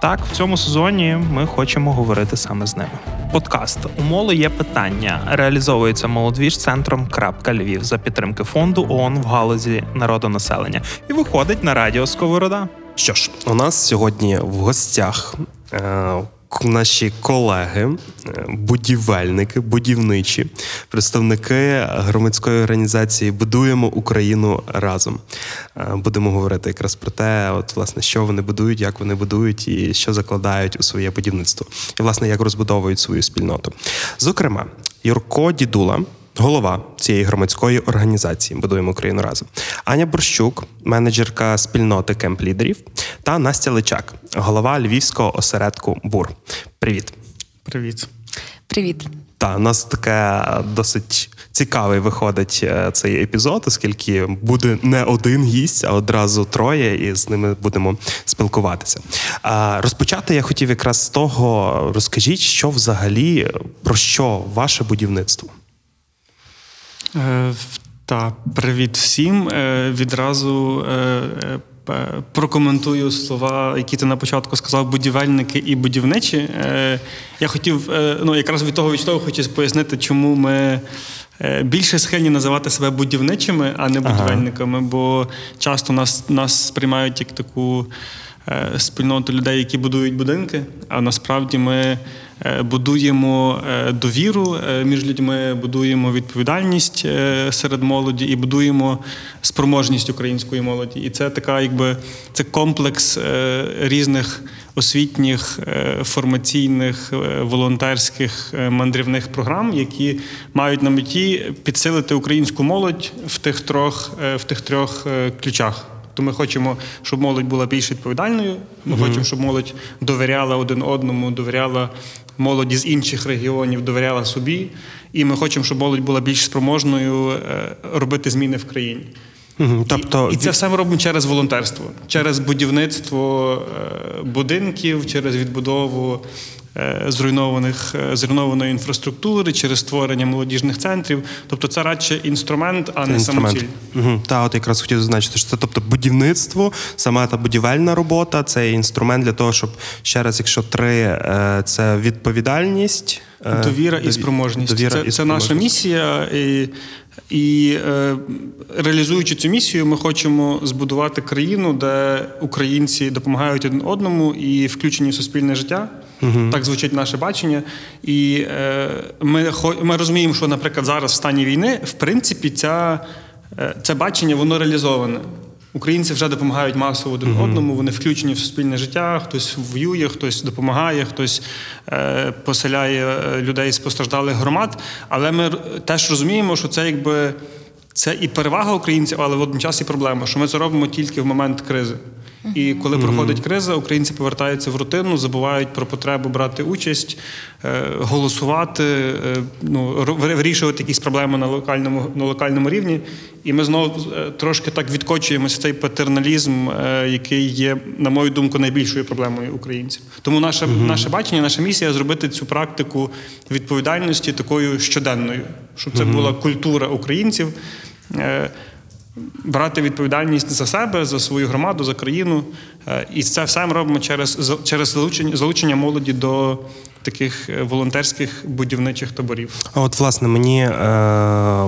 Так, в цьому сезоні ми хочемо говорити саме з ними. Подкаст «Умоло є питання реалізовується молодвіж центром Львів за підтримки фонду ООН в галузі народонаселення і виходить на радіо Сковорода. Що ж, у нас сьогодні в гостях е, наші колеги, е, будівельники, будівничі, представники громадської організації Будуємо Україну разом. Е, будемо говорити якраз про те, от власне, що вони будують, як вони будують і що закладають у своє будівництво, і власне як розбудовують свою спільноту. Зокрема, Юрко Дідула. Голова цієї громадської організації Будуємо Україну разом. Аня Борщук, менеджерка спільноти кемп лідерів, та Настя Личак, голова львівського осередку БУР. Привіт. Привіт. Привіт. Та у нас таке досить цікавий виходить е, цей епізод, оскільки буде не один гість, а одразу троє, і з ними будемо спілкуватися. Розпочати я хотів якраз з того, розкажіть, що взагалі про що ваше будівництво. Е, Та привіт всім. Е, Відразу е, прокоментую слова, які ти на початку сказав, будівельники і будівничі. Я хотів, ну якраз від того відштовхуючись, пояснити, чому ми. Більше схильні називати себе будівничими, а не будівельниками, бо часто нас, нас сприймають як таку е, спільноту людей, які будують будинки. А насправді ми будуємо е, довіру е, між людьми, будуємо відповідальність е, серед молоді і будуємо спроможність української молоді. І це така, якби це комплекс е, різних освітніх, е, формаційних, е, волонтерських е, мандрівних програм, які мають на меті підсилити українську молодь в тих трьох, е, в тих трьох е, ключах. То ми хочемо, щоб молодь була більш відповідальною. Ми хочемо, щоб молодь довіряла один одному, довіряла молоді з інших регіонів, довіряла собі. І ми хочемо, щоб молодь була більш спроможною е, робити зміни в країні. Мгм, Тобто і, і це все ми робимо через волонтерство, через будівництво е, будинків, через відбудову зруйнованих е, зруйнованої інфраструктури, через створення молодіжних центрів. Тобто це радше інструмент, а не самоціль. Угу. Та от якраз хотів зазначити, що це тобто будівництво, сама та будівельна робота, це інструмент для того, щоб ще раз, якщо три е, це відповідальність, е, Довіра і спроможність. довіра це і це наша місія. І, і е, реалізуючи цю місію, ми хочемо збудувати країну, де українці допомагають один одному і включені в суспільне життя. Так звучить наше бачення. І е, ми, ми розуміємо, що, наприклад, зараз в стані війни, в принципі, ця, е, це бачення воно реалізоване. Українці вже допомагають масово один одному, вони включені в суспільне життя, хтось воює, хтось допомагає, хтось е, поселяє е, людей з постраждалих громад. Але ми теж розуміємо, що це якби це і перевага українців, але водночас і проблема, що ми це робимо тільки в момент кризи. І коли проходить криза, українці повертаються в рутину, забувають про потребу брати участь, е, голосувати, е, ну, вирішувати якісь проблеми на локальному, на локальному рівні. І ми знову е, трошки так відкочуємося в цей патерналізм, який є, на мою думку, найбільшою проблемою українців. Тому наше, наше бачення, наша місія зробити цю практику відповідальності такою щоденною, щоб це була культура українців. Брати відповідальність за себе, за свою громаду, за країну. Е, І це все ми робимо через, через залучення, залучення молоді до таких е, волонтерських будівничих таборів. А от, власне, мені е,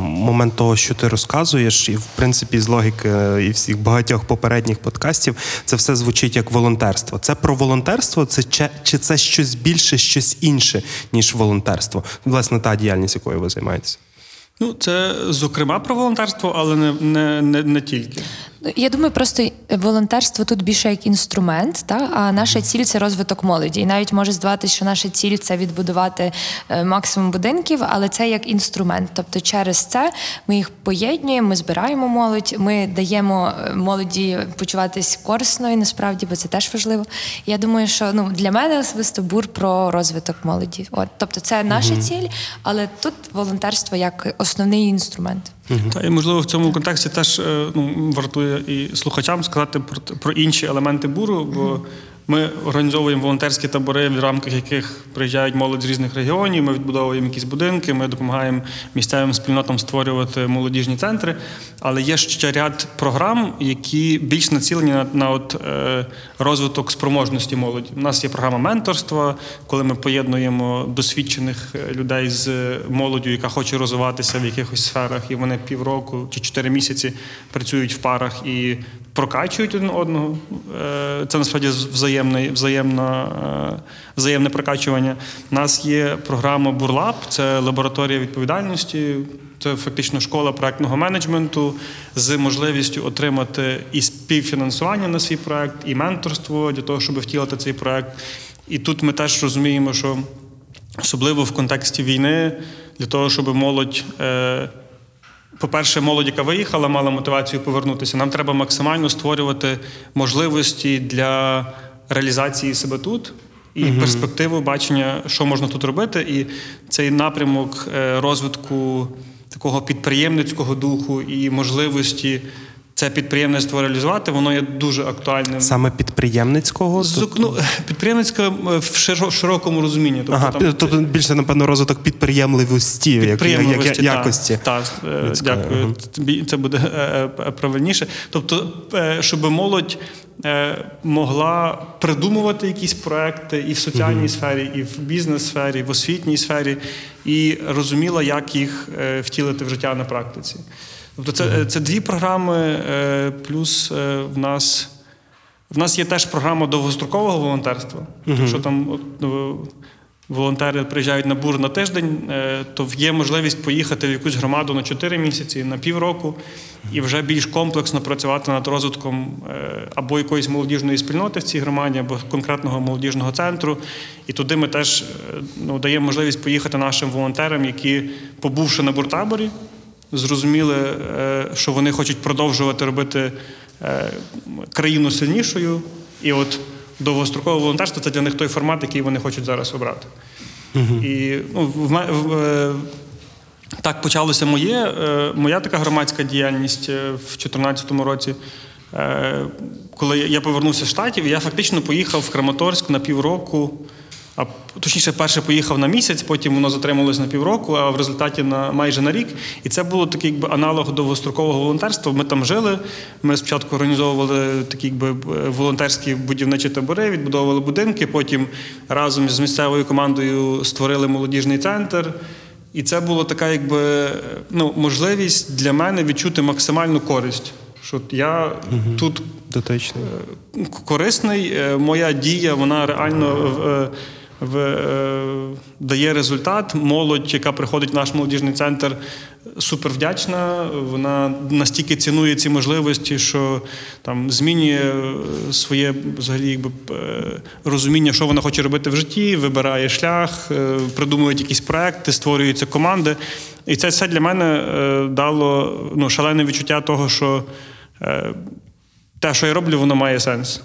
момент того, що ти розказуєш, і в принципі з логіки е, і всіх багатьох попередніх подкастів, це все звучить як волонтерство. Це про волонтерство, це чи, чи це щось більше, щось інше, ніж волонтерство? Власне, та діяльність, якою ви займаєтеся. Ну, це зокрема про волонтерство, але не, не, не, не тільки. Я думаю, просто волонтерство тут більше як інструмент, та? а наша ціль це розвиток молоді. І навіть може здаватися, що наша ціль це відбудувати е, максимум будинків, але це як інструмент. Тобто, через це ми їх поєднуємо, ми збираємо молодь, ми даємо е, молоді почуватись корисно і насправді, бо це теж важливо. Я думаю, що ну для мене особисто бур про розвиток молоді. От, тобто, це наша ціль, але тут волонтерство як основний інструмент. Та і можливо в цьому контексті теж е, ну, вартує і слухачам сказати про, про інші елементи буру, бо ми організовуємо волонтерські табори, в рамках яких приїжджають молодь з різних регіонів. Ми відбудовуємо якісь будинки, ми допомагаємо місцевим спільнотам створювати молодіжні центри. Але є ще ряд програм, які більш націлені на, на от, е, розвиток спроможності молоді. У нас є програма менторства, коли ми поєднуємо досвідчених е, людей з молоддю, яка хоче розвиватися в якихось сферах, і вони півроку чи чотири місяці працюють в парах і прокачують один одного. Е, Це насправді взаємне, взаємне, взаємне прокачування. У нас є програма Бурлаб, це лабораторія відповідальності. Це фактично школа проектного менеджменту з можливістю отримати і співфінансування на свій проект, і менторство для того, щоб втілити цей проект. І тут ми теж розуміємо, що особливо в контексті війни, для того, щоб молодь. По-перше, молодь, яка виїхала, мала мотивацію повернутися. Нам треба максимально створювати можливості для реалізації себе тут і угу. перспективу бачення, що можна тут робити. І цей напрямок е, розвитку такого підприємницького духу і можливості. Це підприємництво реалізувати, воно є дуже актуальним. Саме підприємницького? З, ну, підприємницьке в широкому розумінні. Тобто, ага, там, тобто більше, напевно, розвиток підприємливості, підприємливості як, як, якості. Так, та, дякую. Ага. Це буде правильніше. Тобто, щоб молодь могла придумувати якісь проекти і в соціальній угу. сфері, і в бізнес-сфері, і в освітній сфері, і розуміла, як їх втілити в життя на практиці. Тобто це це дві програми, плюс в нас в нас є теж програма довгострокового волонтерства. Uh-huh. Якщо там ну, волонтери приїжджають на бур на тиждень, то є можливість поїхати в якусь громаду на 4 місяці, на півроку, і вже більш комплексно працювати над розвитком або якоїсь молодіжної спільноти в цій громаді, або конкретного молодіжного центру. І туди ми теж ну, даємо можливість поїхати нашим волонтерам, які, побувши на буртаборі, зрозуміли, що вони хочуть продовжувати робити країну сильнішою. І от довгострокове волонтерство це для них той формат, який вони хочуть зараз обрати. Uh-huh. І ну, в, в, так почалося моє, моя така громадська діяльність в 2014 році. Коли я повернувся з штатів, я фактично поїхав в Краматорськ на півроку. А точніше, перше поїхав на місяць, потім воно затрималось на півроку, а в результаті на майже на рік. І це було такий якби аналог довгострокового волонтерства. Ми там жили. Ми спочатку організовували такі якби волонтерські будівничі табори, відбудовували будинки. Потім разом з місцевою командою створили молодіжний центр. І це була така, якби ну, можливість для мене відчути максимальну користь. Що я угу. тут Дотичний. корисний, моя дія, вона реально в, е, дає результат. Молодь, яка приходить в наш молодіжний центр, супер вдячна. Вона настільки цінує ці можливості, що там змінює своє взагалі якби розуміння, що вона хоче робити в житті, вибирає шлях, придумують якісь проекти, створюються команди. І це все для мене дало ну, шалене відчуття того, що те, що я роблю, воно має сенс.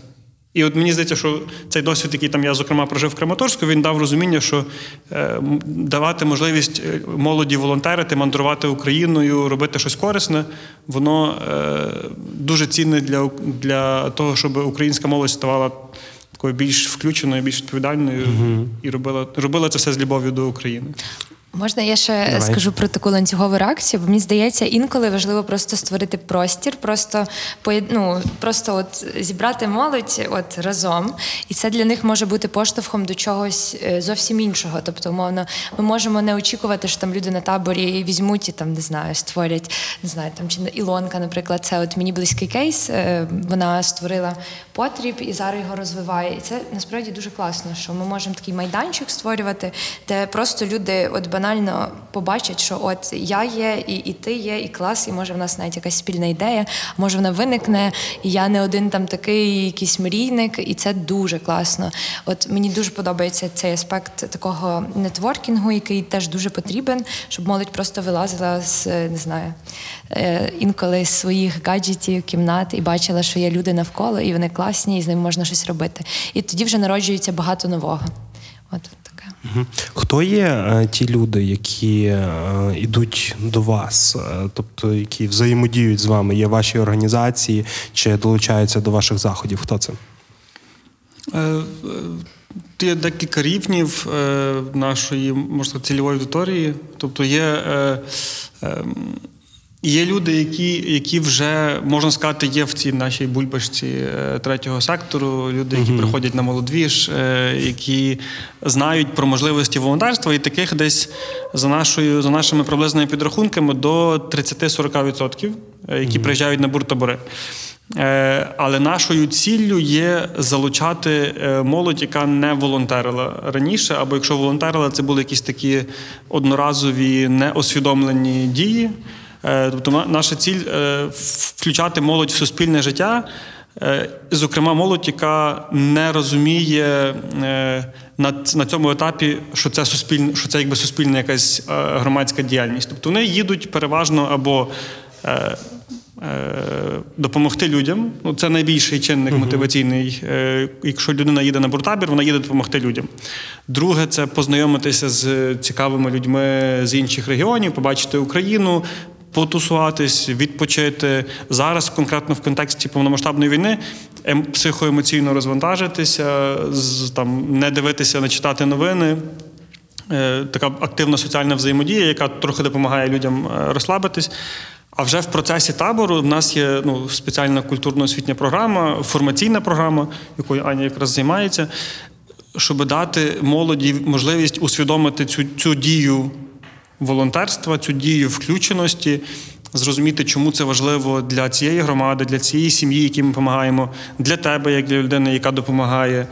І от мені здається, що цей досвід, який там я, зокрема, прожив в Краматорську, він дав розуміння, що е, давати можливість молоді волонтерити, мандрувати Україною, робити щось корисне, воно е, дуже цінне для для того, щоб українська молодь ставала такою більш включеною, більш відповідальною угу. і робила, робила це все з любов'ю до України. Можна я ще Давай. скажу про таку ланцюгову реакцію? Бо мені здається, інколи важливо просто створити простір, просто ну, просто от зібрати молодь от разом, і це для них може бути поштовхом до чогось е, зовсім іншого. Тобто, умовно, ми можемо не очікувати, що там люди на таборі візьмуть і там не знаю, створять не знаю, там чи Ілонка, наприклад, це от мені близький кейс. Е, вона створила потріб і зараз його розвиває. І це насправді дуже класно, що ми можемо такий майданчик створювати, де просто люди от банально банально побачать, що от я є, і, і ти є, і клас, і може в нас навіть якась спільна ідея, може вона виникне, і я не один там такий якийсь мрійник, і це дуже класно. От мені дуже подобається цей аспект такого нетворкінгу, який теж дуже потрібен, щоб молодь просто вилазила з не знаю е, інколи з своїх гаджетів, кімнат і бачила, що є люди навколо, і вони класні, і з ними можна щось робити. І тоді вже народжується багато нового. От. Хто є е, ті люди, які е, йдуть до вас, е, тобто які взаємодіють з вами, є ваші організації чи долучаються до ваших заходів? Хто це? Е, е, Є декілька рівнів е, нашої можна цільової аудиторії. Тобто є, є люди, які, які вже, можна сказати, є в цій нашій бульбашці е, третього сектору, люди, які приходять на молодвіж, е, які знають про можливості волонтерства, і таких десь за, нашою, за нашими приблизними підрахунками до 30-40%, е, які приїжджають на буртабори. Але нашою ціллю є залучати молодь, яка не волонтерила раніше, або якщо волонтерила, це були якісь такі одноразові неосвідомлені дії. Е, Тобто, наша ціль е, включати молодь в суспільне життя. Е, Зокрема, молодь, яка не розуміє на, цьому етапі, що це суспільне, що це якби суспільна якась громадська діяльність. Тобто вони їдуть переважно або допомогти людям. Ну, це найбільший чинник мотиваційний. Е, Якщо людина їде на буртабір, вона їде допомогти людям. Друге, це познайомитися з цікавими людьми з інших регіонів, побачити Україну. Потусуватись, відпочити зараз, конкретно в контексті повномасштабної війни, ем- психоемоційно розвантажитися, там не дивитися, не читати новини. Е, така активна соціальна взаємодія, яка трохи допомагає людям е, розслабитись. А вже в процесі табору в нас є ну, спеціальна культурно-освітня програма, формаційна програма, якою Аня якраз займається, щоб дати молоді можливість усвідомити цю, цю дію волонтерства, цю дію включеності, зрозуміти, чому це важливо для цієї громади, для цієї сім'ї, якій ми допомагаємо, для тебе, як для людини, яка допомагає.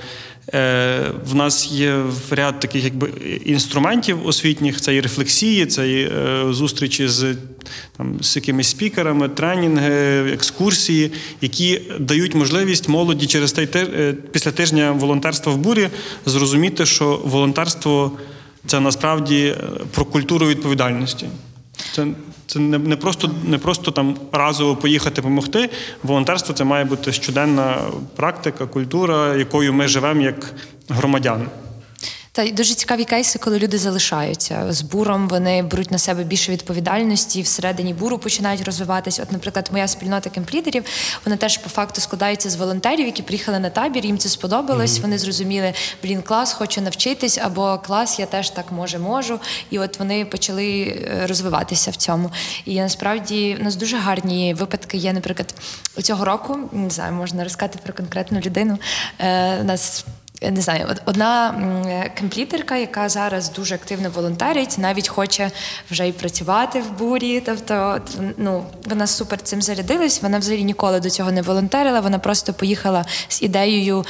Е, В нас є ряд таких якби інструментів освітніх: це і рефлексії, це і е, зустрічі з, там, з якимись спікерами, тренінги, екскурсії, які дають можливість молоді через той е, після тижня волонтерства в бурі зрозуміти, що волонтерство це насправді е, про культуру відповідальності. Це, це не, не, просто, не просто там разово поїхати допомогти. Волонтерство це має бути щоденна практика, культура, якою ми живемо як громадяни. Та й дуже цікаві кейси, коли люди залишаються з буром, вони беруть на себе більше відповідальності, і всередині буру починають розвиватися. От, наприклад, моя спільнота кемплідерів, вона теж по факту складається з волонтерів, які приїхали на табір, їм це сподобалось. Вони зрозуміли, блін, клас, хочу навчитись, або клас, я теж так може можу. І от вони почали е, розвиватися в цьому. І насправді у нас дуже гарні випадки є, наприклад, цього року, не знаю, можна розказати про конкретну людину. Е, у нас не знаю, одна м, кемплітерка, яка зараз дуже активно волонтерить, навіть хоче вже і працювати в бурі. Тобто, ну вона супер цим зарядилась. Вона взагалі ніколи до цього не волонтерила. Вона просто поїхала з ідеєю,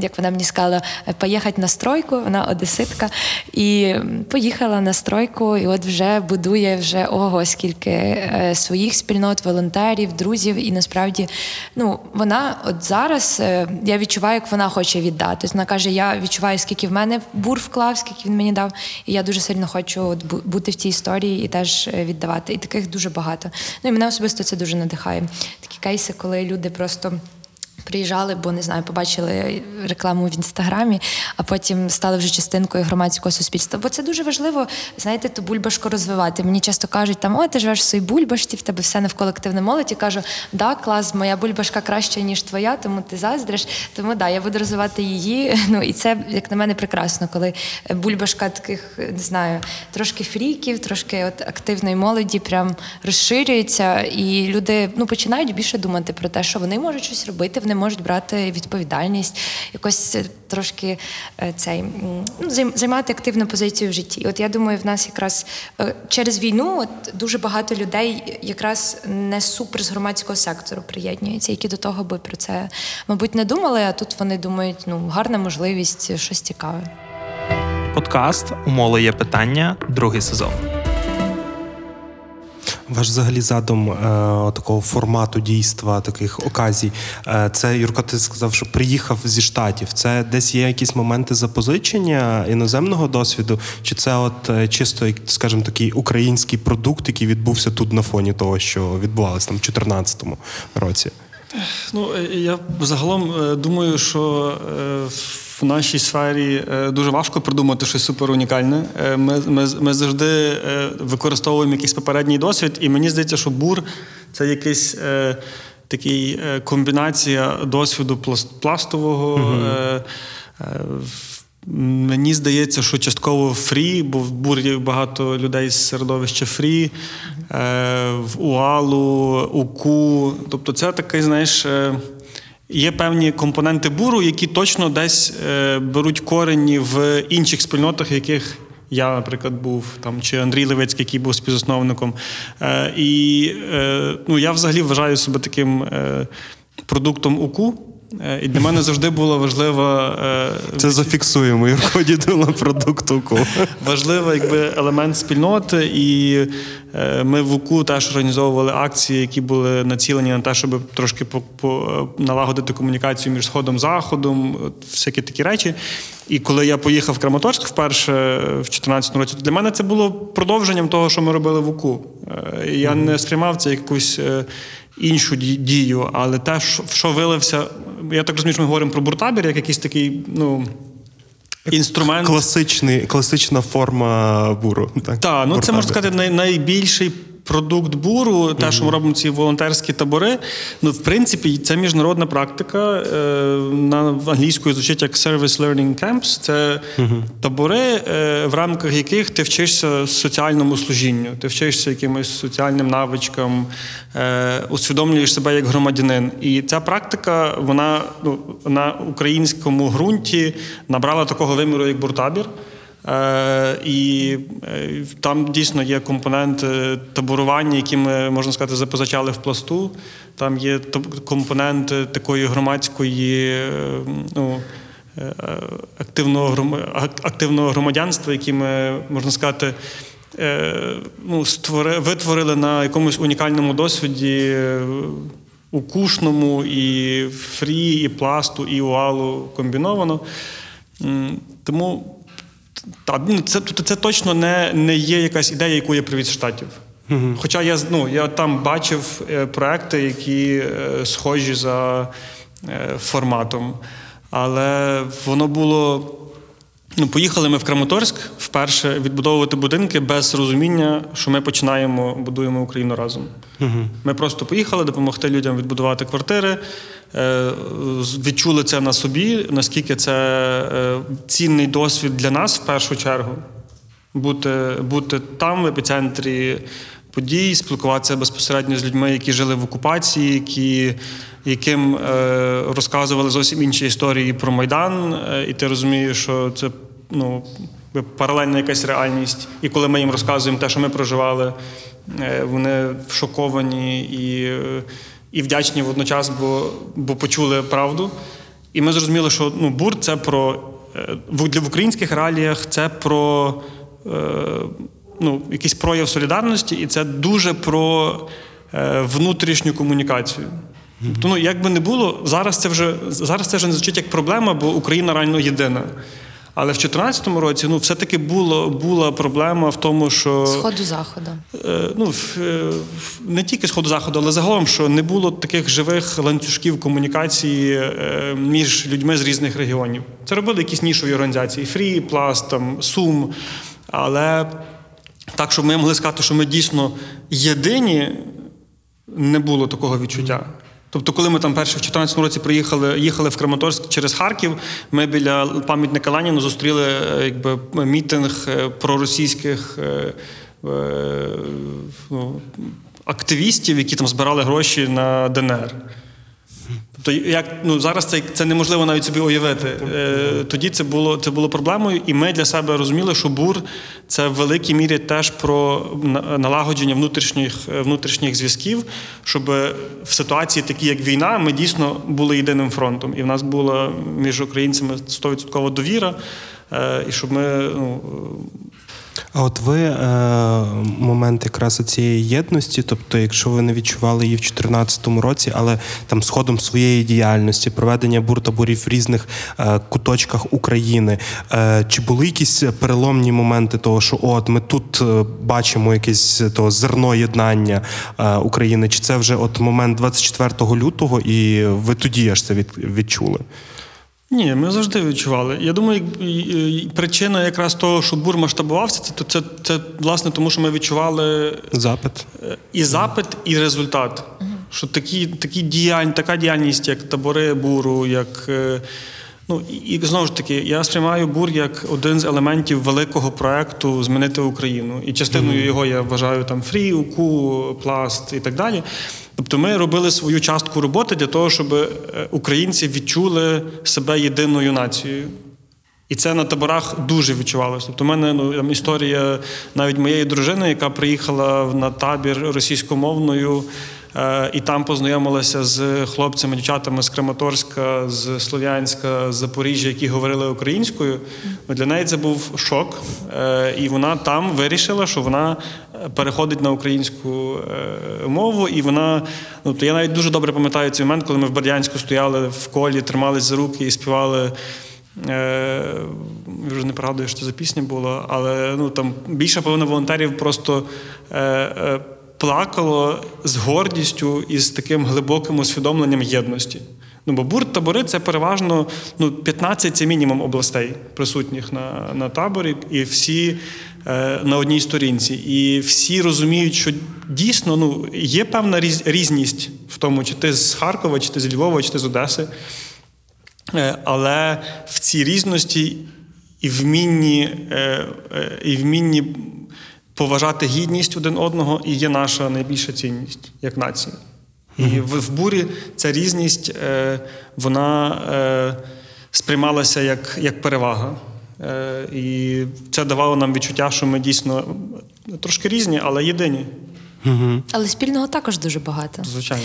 як вона мені сказала, поїхати на стройку. Вона одеситка, і поїхала на стройку, і от вже будує вже ого, скільки е, своїх спільнот, волонтерів, друзів. І насправді, ну вона от зараз е, я відчуваю, як вона хоче віддати. Вона каже: я відчуваю, скільки в мене бур вклав, скільки він мені дав, і я дуже сильно хочу бути в цій історії і теж е, віддавати. І таких дуже багато. Ну і мене особисто це дуже надихає. Такі кейси, коли люди просто. Приїжджали, бо не знаю, побачили рекламу в інстаграмі, а потім стали вже частинкою громадського суспільства. Бо це дуже важливо, знаєте, ту бульбашку розвивати. Мені часто кажуть, там о, ти живеш в своїй бульбашці, в тебе все навколо активне молодь. Я кажу, да, клас, моя бульбашка краща, ніж твоя, тому ти заздриш. Тому да, я буду розвивати її. Ну і це, як на мене, прекрасно, коли бульбашка таких, не знаю, трошки фріків, трошки от активної молоді прям розширюється, і люди ну починають більше думати про те, що вони можуть щось робити, вони можуть брати відповідальність, якось е, трошки е, цей ну, займати активну позицію в житті. От я думаю, в нас якраз е, через війну от дуже багато людей якраз не супер з громадського сектору приєднуються, які до того би про це, мабуть, не думали. А тут вони думають, ну гарна можливість, щось цікаве. подкаст Умоле є питання, другий сезон. Ваш взагалі задум е, такого формату дійства, таких оказій. Е, це Юрко, ти сказав, що приїхав зі штатів. Це десь є якісь моменти запозичення іноземного досвіду, чи це от е, чисто, скажімо, такий український продукт, який відбувся тут на фоні того, що відбувалося там в 2014 році? Ну, е, я загалом е, думаю, що е, в нашій сфері е, дуже важко придумати щось супер унікальне. Е, Ми, ми, ми завжди е, використовуємо якийсь попередній досвід, і мені здається, що бур це якийсь. е, Такий е, комбінація досвіду пласт- пластового. Е, Мені здається, що частково фрі, бо в бурі багато людей з середовища фрі, е, в УАЛу, УКУ. Тобто, це такий, знаєш, е, є певні компоненти буру, які точно десь е, беруть корені в інших спільнотах, яких я, наприклад, був там, чи Андрій Левицький, який був співзасновником. Е, і е, ну, я взагалі вважаю себе таким продуктом УКУ. Е, І для мене завжди було важливо е, Це зафіксуємо Юрко Дідула продукту. важливий якби, елемент спільноти, і е, ми в УКУ теж організовували акції, які були націлені на те, щоб трошки налагодити комунікацію між сходом і заходом, всякі такі речі. І коли я поїхав в Краматорськ вперше в 2014 році, то для мене це було продовженням того, що ми робили в УКУ. Я не сприймав це якусь. Іншу дію, але те, в що вилився, я так розумію, що ми говоримо про буртабір, як якийсь такий ну, інструмент. Класичний, класична форма буру. Так, Так, ну це можна сказати най- найбільший продукт буру, те, що ми робимо ці волонтерські табори. Ну, в принципі, це міжнародна практика. Е, на англійською звучить як Service Learning Camps. Це табори, е, в рамках яких ти вчишся соціальному служінню, ти вчишся якимось соціальним навичкам, е, усвідомлюєш себе як громадянин. І ця практика, вона ну, на українському ґрунті набрала такого виміру, як буртабір. Е, і е, там дійсно є компонент таборування, які ми, можна сказати, запозичали в пласту. Там є компонент такої громадської е, ну, активного, активного громадянства, які ми, можна сказати, ну, створи, витворили на якомусь унікальному досвіді. е, Укушному, і фрі, і пласту, і уалу комбіновано. Тому та, ну, це, це, це точно не, не є якась ідея, яку я привіз з штатів. Хоча я, ну, я там бачив е, проекти, які е, схожі за е, форматом. Але воно було. Ну, поїхали ми в Краматорськ вперше відбудовувати будинки без розуміння, що ми починаємо будуємо Україну разом. Ми просто поїхали допомогти людям відбудувати квартири, е, відчули це на собі, наскільки це е, цінний досвід для нас в першу чергу. Бути, бути там, в епіцентрі подій, спілкуватися безпосередньо з людьми, які жили в окупації, які, яким е, розказували зовсім інші історії про Майдан, е, і ти розумієш, що це ну, паралельна якась реальність. І коли ми їм розказуємо те, що ми проживали, е, вони шоковані і, е, і вдячні водночас, бо, бо почули правду. І ми зрозуміли, що ну, бур це про е, в- українських реаліях це про ну, якийсь прояв солідарності, і це дуже про внутрішню комунікацію. Тобто, ну, як би не було, зараз це вже зараз це вже не звучить як проблема, бо Україна реально єдина. Але в 2014 році ну, все-таки було, була проблема в тому, що Сходу заходу. Е, ну, е, не тільки сходу заходу, але загалом, що не було таких живих ланцюжків комунікації е, між людьми з різних регіонів. Це робили якісь нішові організації Фрі, Пласт, там, Сум. Але так, щоб ми могли сказати, що ми дійсно єдині, не було такого відчуття. Тобто, коли ми там перше в 2014 році приїхали, їхали в Краматорськ через Харків, ми біля пам'ятника Леніну зустріли е, якби, мітинг е, проросійських е, ну, активістів, які там збирали гроші на ДНР. Тобто, як ну зараз це, це неможливо навіть собі уявити. Е, тоді це було це було проблемою, і ми для себе розуміли, що бур це в великій мірі теж про налагодження внутрішніх е, внутрішніх зв'язків, щоб в ситуації, такі як війна, ми дійсно були єдиним фронтом, і в нас була між українцями 100% довіра. е, і щоб ми ну, А от ви е, момент якраз цієї єдності, тобто, якщо ви не відчували її в 2014 році, але там з ходом своєї діяльності, проведення буртаборів в різних е, куточках України, е, чи були якісь переломні моменти того, що от ми тут е, бачимо якесь то зерно єднання е, України? Чи це вже от момент 24 лютого, і ви тоді аж це від, відчули? Ні, ми завжди відчували. Я думаю, причина якраз того, що бур масштабувався, це, це, це власне тому, що ми відчували Запит? е, і запит, і результат. Що такі, такі діянь, така діяльність, як табори буру, як. е, Ну, і, і знову ж таки, я сприймаю бур як один з елементів великого проекту Змінити Україну. І частиною його я вважаю там фрі, УКУ, пласт і так далі. Тобто ми робили свою частку роботи для того, щоб е, українці відчули себе єдиною нацією. І це на таборах дуже відчувалося. Тобто, в мене ну, там історія навіть моєї дружини, яка приїхала на табір російськомовною, е, і там познайомилася з хлопцями, дівчатами з Краматорська, з Слов'янська, з Запоріжжя, які говорили українською. Для неї це був шок. Е, і вона там вирішила, що вона переходить на українську е, мову, і вона. Ну, то я навіть дуже добре пам'ятаю цей момент, коли ми в Бердянську стояли в колі, тримались за руки і співали. Е, вже не пригадую, що це за пісня була, але ну там більша половина волонтерів просто е, е, плакало з гордістю і з таким глибоким усвідомленням єдності. Ну, бо бурт табори це переважно ну, 15 це мінімум областей присутніх на, на таборі, і всі на одній сторінці. І всі розуміють, що дійсно ну, є певна різ, різність в тому, чи ти з Харкова, чи ти з Львова, чи ти з Одеси. Е, Але в цій різності і вмінні, е, е, і вмінні поважати гідність один одного і є наша найбільша цінність як нація. І в, в бурі ця різність е, вона е, сприймалася як, як перевага. Е, І це давало нам відчуття, що ми дійсно трошки різні, але єдині, Але спільного також дуже багато. звичайно.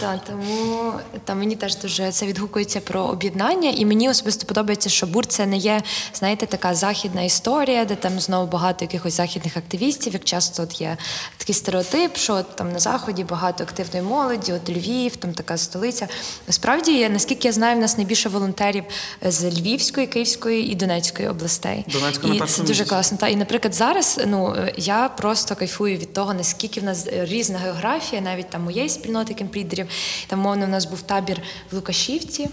Так, тому там мені теж дуже це відгукується про об'єднання, і мені особисто подобається, що бур це не є, знаєте, така західна історія, де там знову багато якихось західних активістів. Як часто от є такий стереотип, що от, там на заході багато активної молоді, от Львів, там така столиця. Насправді, я- наскільки я знаю, в нас найбільше волонтерів з Львівської, Київської і Донецької областей. Донецька на і це першому дуже класно. Та і, наприклад, зараз ну я просто кайфую від того, наскільки в нас е, різна географія, навіть там моєї спільноти кемплідерів. Там мовно у нас був табір в Лукашівці.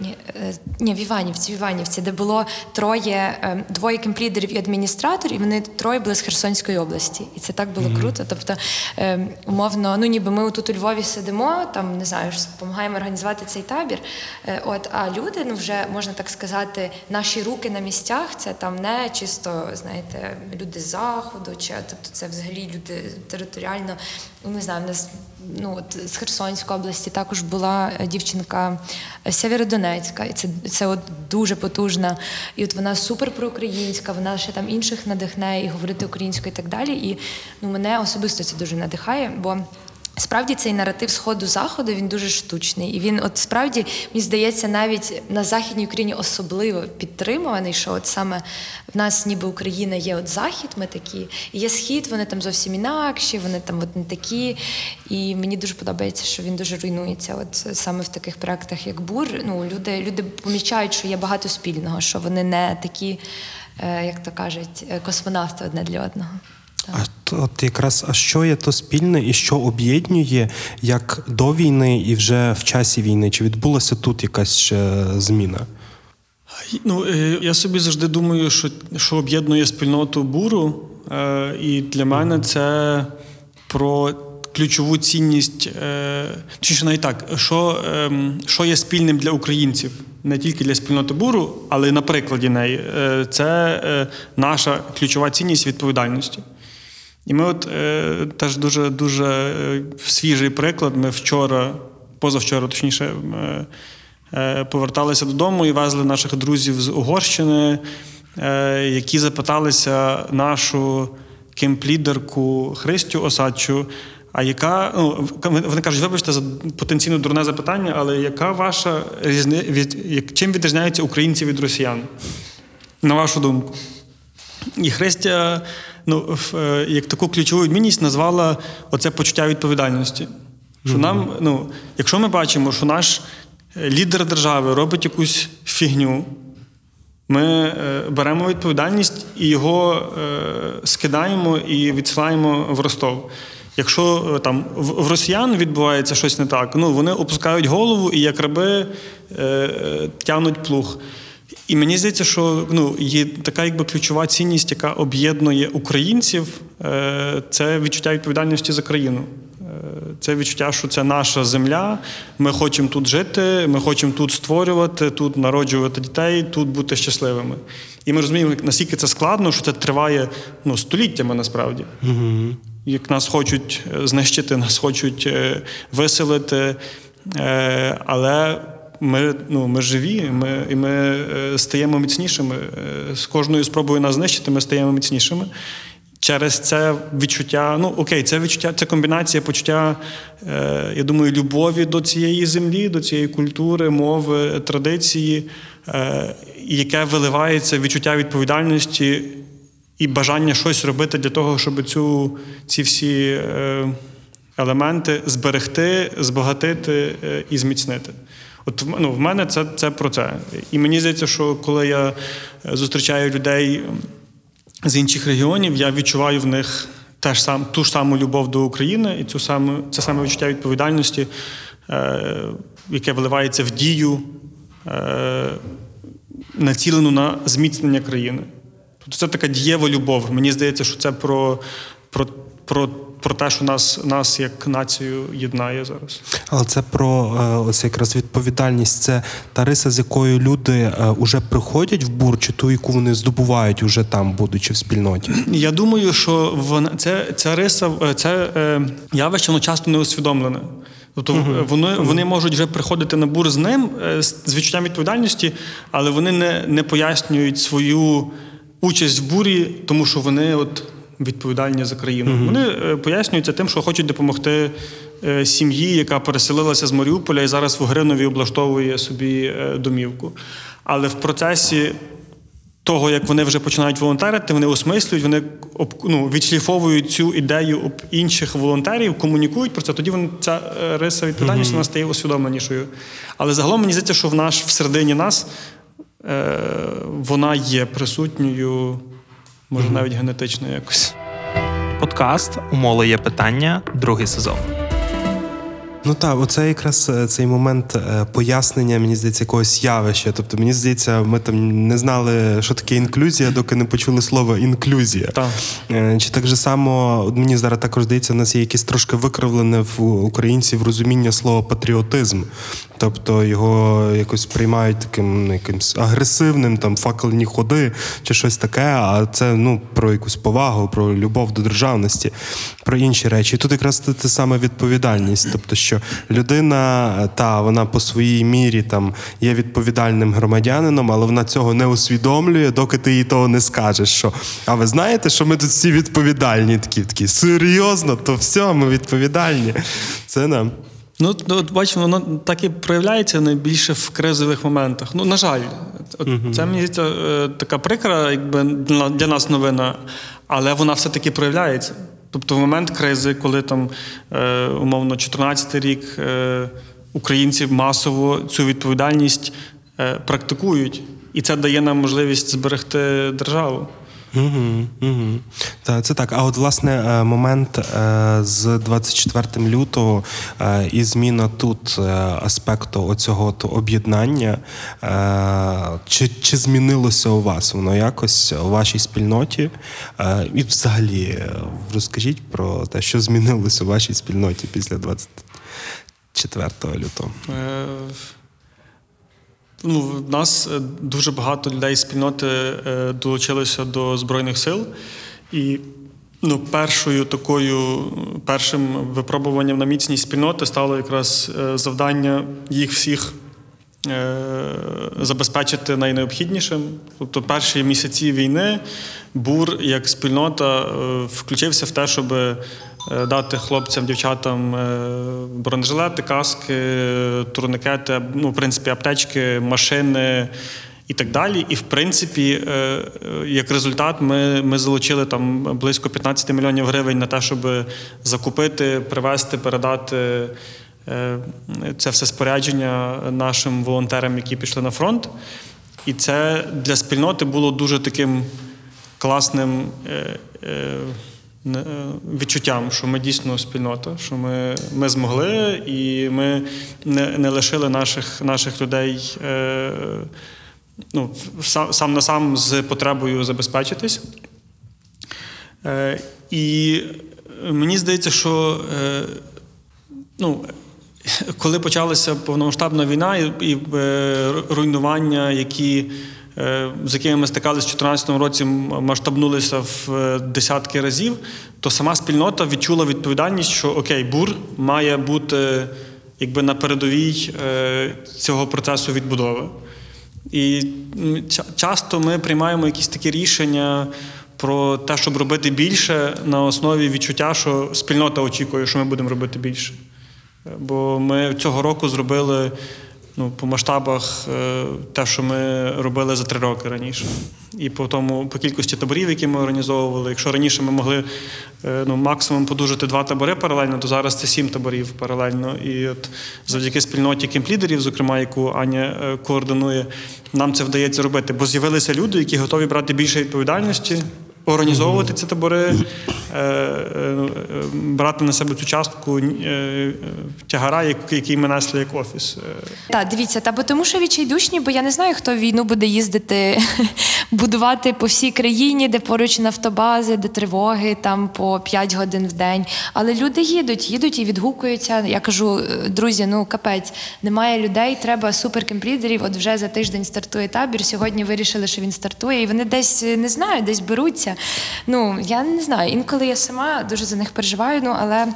Ні, е, ні, в Іванівці, в Іванівці, де було троє, е, двоє кемплідерів і адміністратор, і вони троє були з Херсонської області. І це так було круто. Тобто, е, умовно, ну ніби ми тут у Львові сидимо, там не знаю, допомагаємо організувати цей табір. От, а люди, ну вже можна так сказати, наші руки на місцях, це там не чисто, знаєте, люди з заходу, чи тобто це взагалі люди територіально, не знаю, в нас ну от з Херсонської області також була е, дівчинка е, Сєвєродонецька, і це, це от дуже потужна. І от вона супер проукраїнська, вона ще там інших надихне і говорити українською і так далі. І ну мене особисто це дуже надихає, бо. Справді цей наратив сходу заходу він дуже штучний, і він, от справді, мені здається, навіть на західній Україні особливо підтримуваний, що от саме в нас, ніби Україна, є от захід, ми такі, і є схід, вони там зовсім інакші, вони там от не такі. І мені дуже подобається, що він дуже руйнується. От саме в таких проектах, як бур. Ну люди, люди помічають, що є багато спільного, що вони не такі, е, як то кажуть, е, космонавти одне для одного. А то- от якраз а що є то спільне і що об'єднує як до війни і вже в часі війни? Чи відбулася тут якась ще зміна? Ну, е, я собі завжди думаю, що, що об'єднує спільноту буру, е, і для мене це про ключову цінність, е, чи ж навіть так, що, ем, що є спільним для українців, не тільки для спільноти буру, але й на прикладі неї. Е, Це е, наша ключова цінність відповідальності. І ми от е, теж дуже дуже е, свіжий приклад. Ми вчора, позавчора, точніше, е, е, поверталися додому і везли наших друзів з Угорщини, е, які запиталися нашу кемплідерку Христю Осадчу. А яка, ну, вони кажуть, вибачте за потенційно дурне запитання, але яка ваша різни, від, чим відрізняються українці від росіян? на вашу думку. І Христя, ну, е, як таку ключову відмінність назвала оце почуття відповідальності. Що нам, ну, якщо ми бачимо, що наш е, лідер держави робить якусь фігню, ми е, беремо відповідальність і його скидаємо і відсилаємо в Ростов. Якщо там в, росіян відбувається щось не так, ну вони опускають голову і як раби тягнуть плуг. І мені здається, що ну, є така якби ключова цінність, яка об'єднує українців, е, це відчуття відповідальності за країну. Е, Це відчуття, що це наша земля. Ми хочемо тут жити, ми хочемо тут створювати, тут народжувати дітей, тут бути щасливими. І ми розуміємо, наскільки це складно, що це триває ну, століттями насправді. Як нас хочуть е, знищити, нас хочуть виселити. Але ми, ну, ми живі, ми, і ми е, стаємо міцнішими. Е, З кожною спробою нас знищити, ми стаємо міцнішими. Через це відчуття, ну окей, це відчуття, це комбінація почуття, е, я думаю, любові до цієї землі, до цієї культури, мови, традиції, е, яке виливається відчуття відповідальності і бажання щось робити для того, щоб цю, ці всі е, елементи зберегти, збагатити е, і зміцнити. От ну, в мене це, це про це. І мені здається, що коли я е, зустрічаю людей з інших регіонів, я відчуваю в них теж сам, ту ж саму любов до України і цю саму, це саме відчуття відповідальності, е, яке виливається в дію, е, націлену на зміцнення країни. Тобто це така дієва любов. Мені здається, що це про, про, про, про те, що нас, нас як націю єднає зараз. Але це про е, ось якраз відповідальність. Це та риса, з якою люди е, уже приходять в бур, чи ту, яку вони здобувають уже там, будучи в спільноті. Я думаю, що вона це, ця риса, е, це е, явище воно часто не усвідомлене. Тобто е, вони, вони можуть вже приходити на бур з ним е, з відчуттям відповідальності, але вони не, не пояснюють свою участь в бурі, тому що вони от відповідальні за країну. Вони е, пояснюються тим, що хочуть допомогти е, сім'ї, яка переселилася з Маріуполя і зараз в Гринові облаштовує собі е, домівку. Але в процесі того, як вони вже починають волонтерити, вони осмислюють, вони ну, відшліфовують цю ідею об інших волонтерів, комунікують про це. Тоді вони, ця риса відповідальності вона стає усвідомленішою. Але загалом мені здається, що в наш всередині нас е, вона є присутньою, може навіть генетично якось. Подкаст у Моло є питання, другий сезон. Ну так, оце якраз е, цей момент е, пояснення, мені здається, якогось явища. Тобто, мені здається, ми там не знали, що таке інклюзія, доки не почули слово інклюзія. Так. Е, Чи так же само, мені зараз також здається, у нас є якесь трошки викривлене в українців розуміння слова патріотизм. Тобто його якось сприймають таким ну, якимсь агресивним, там факельні ходи чи щось таке. А це ну про якусь повагу, про любов до державності, про інші речі. І тут якраз те, те саме відповідальність. Тобто, що людина, та вона по своїй мірі там є відповідальним громадянином, але вона цього не усвідомлює, доки ти їй того не скажеш. Що а ви знаєте, що ми тут всі відповідальні? Такі такі серйозно, то все, ми відповідальні. Це нам. Ну, от- бачимо, воно так і проявляється найбільше в кризових моментах. Ну, на жаль, от це мені здається е, така прикра, якби для нас новина, але вона все-таки проявляється. Тобто, в момент кризи, коли там е, умовно 14-й рік е, українці масово цю відповідальність практикують, і це дає нам можливість зберегти державу. Угу, угу. Так, це так. А от власне е, момент е, з 24 лютого е, і зміна тут аспекту оцього от об'єднання. Чи, чи змінилося у вас воно якось у вашій спільноті? І взагалі розкажіть про те, що змінилося у вашій спільноті після 24 лютого. Ну, в нас е, дуже багато людей з спільноти е, долучилося до Збройних сил. І ну, першою такою, першим випробуванням на міцність спільноти стало якраз е, завдання їх всіх забезпечити найнеобхіднішим. Тобто, перші місяці війни бур як спільнота включився в те, щоб дати хлопцям, дівчатам е, бронежилети, каски, турникети, ну, в принципі, аптечки, машини і так далі. І в принципі, е, е, як результат, ми, ми залучили там близько 15 мільйонів гривень на те, щоб закупити, привезти, передати. е, Це все спорядження нашим волонтерам, які пішли на фронт. І це для спільноти було дуже таким класним е, е, е, відчуттям, що ми дійсно спільнота, що ми, ми змогли і ми не, не лишили наших, наших людей е, ну, сам, сам на сам з потребою забезпечитись. Е, і мені здається, що е, ну, коли почалася повномасштабна війна і, і е, руйнування, які, е, з якими ми стикалися в 2014 році, масштабнулися в е, десятки разів, то сама спільнота відчула відповідальність, що окей, бур має бути якби на передовій е, цього процесу відбудови. І часто ми приймаємо якісь такі рішення про те, щоб робити більше на основі відчуття, що спільнота очікує, що ми будемо робити більше. Е, Бо ми цього року зробили ну, по масштабах е, те, що ми робили за три роки раніше. І по тому, по кількості таборів, які ми організовували. Якщо раніше ми могли е, ну, максимум подужити два табори паралельно, то зараз це сім таборів паралельно. І от завдяки спільноті кемплідерів, зокрема, яку Аня е, координує, нам це вдається робити. Бо з'явилися люди, які готові брати більше відповідальності. Організовувати ці табори, брати на себе цю частку е, е, тягара, який ми несли як офіс. Е, Так, дивіться, та бо тому що відчайдушні, бо я не знаю, хто війну буде їздити, будувати по всій країні, де поруч нафтобази, де тривоги там по 5 годин в день. Але люди їдуть, їдуть і відгукуються. Я кажу, «Е, друзі, ну капець, немає людей, треба суперкемплідерів. От вже за тиждень стартує табір. Сьогодні вирішили, що він стартує, і вони десь е, не знаю, десь беруться. Ну я не знаю. Інколи я сама дуже за них переживаю, ну але.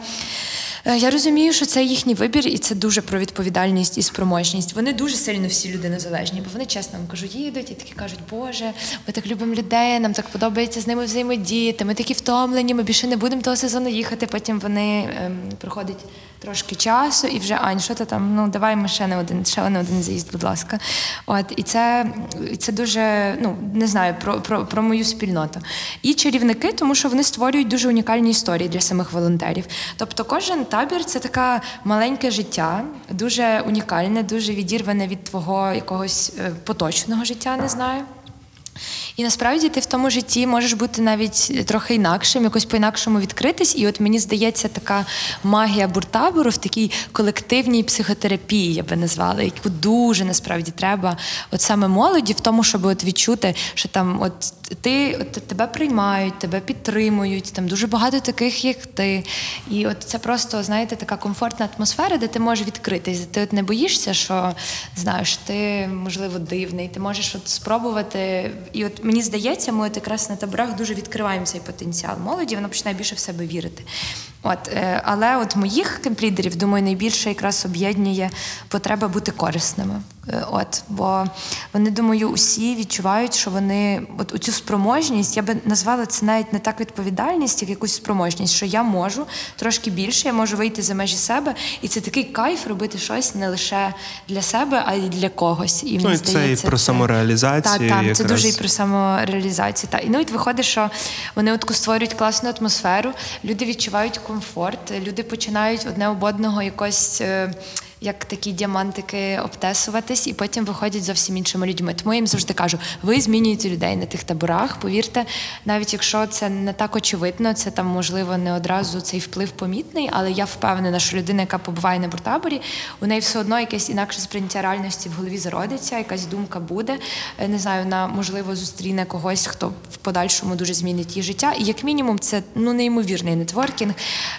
Е, Я розумію, що це їхній вибір, і це дуже про відповідальність і спроможність. Вони дуже сильно всі люди незалежні, бо вони чесно вам кажу, їдуть і такі кажуть, Боже, ми так любимо людей, нам так подобається з ними взаємодіяти. Ми такі втомлені, ми більше не будемо того сезону їхати. Потім вони ем, проходять трошки часу, і вже Ань, що ти там? Ну давай ми ще не один, ще не один заїзд, будь ласка. От і це, і це дуже ну не знаю про, про, про мою спільноту. І чарівники, тому що вони створюють дуже унікальні історії для самих волонтерів. Тобто, кожен табір це таке маленьке життя, дуже унікальне, дуже відірване від твого якогось е, поточного життя, не знаю. І насправді ти в тому житті можеш бути навіть трохи інакшим, якось по-інакшому відкритись. І от мені здається, така магія буртабору в такій колективній психотерапії, я би назвала, яку дуже насправді треба, от саме молоді, в тому, щоб от відчути, що там от ти от тебе приймають, тебе підтримують, там дуже багато таких, як ти. І от це просто, знаєте, така комфортна атмосфера, де ти можеш відкритись, ти от не боїшся, що знаєш, ти можливо дивний, ти можеш от спробувати. І от мені здається, ми от якраз на таборах дуже відкриваємо цей потенціал молоді, вона починає більше в себе вірити. От, е, але от моїх кемплідерів, думаю, найбільше якраз об'єднує потреба бути корисними. Е, От, бо вони, думаю, усі відчувають, що вони от цю спроможність, я би назвала це навіть не так відповідальність, як якусь спроможність, що я можу трошки більше, я можу вийти за межі себе, і це такий кайф робити щось не лише для себе, а й для когось. І Ну, мені і це і здається, про самореалізацію Так, так, це якраз. дуже і про самореалізацію. Та. І ну, і виходить, що вони от створюють класну атмосферу, люди відчувають комфорт, люди починають одне об одного якось. Як такі діамантики обтесуватись, і потім виходять зовсім іншими людьми. Тому я їм завжди кажу: ви змінюєте людей на тих таборах. Повірте, навіть якщо це не так очевидно, це там можливо не одразу цей вплив помітний, але я впевнена, що людина, яка побуває на буртаборі, у неї все одно якесь інакше сприйняття реальності в голові зародиться, якась думка буде. Е, Не знаю, вона можливо зустріне когось, хто в подальшому дуже змінить її життя. І як мінімум, це ну неймовірний нетворкінг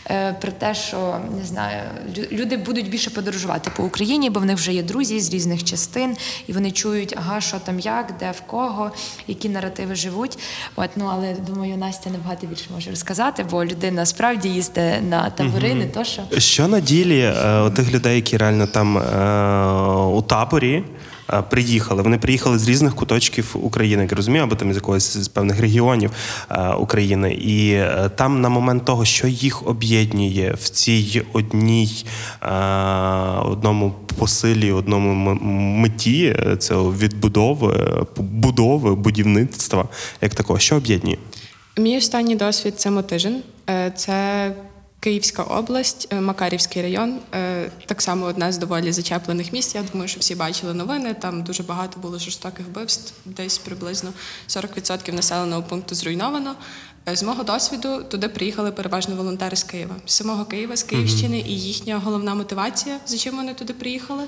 е, про те, що не знаю, лю- люди будуть більше подорожувати по Україні, бо в них вже є друзі з різних частин, і вони чують, ага, що там як, де в кого, які наративи живуть. От ну але думаю, Настя набагато більше може розказати, бо людина справді їздить на табори, не то що. Що на ділі е, у тих людей, які реально там е, у таборі, е, приїхали. Вони приїхали з різних куточків України, як я розумію, або там з якогось з певних регіонів е, України. І е, там на момент того, що їх об'єднує в цій одній е, одному посилі, одному меті е, цього відбудови, е, будови, будівництва, як такого, що об'єднує? Мій останній досвід це Мотижин. Е, Це Київська область, е, Макарівський район. Е, Так само одне з доволі зачеплених місць. Я думаю, що всі бачили новини. Там дуже багато було жорстоких вбивств, десь приблизно 40% населеного пункту зруйновано. Е, З мого досвіду туди приїхали переважно волонтери з Києва, з самого Києва, з Київщини, і їхня головна мотивація, за чим вони туди приїхали,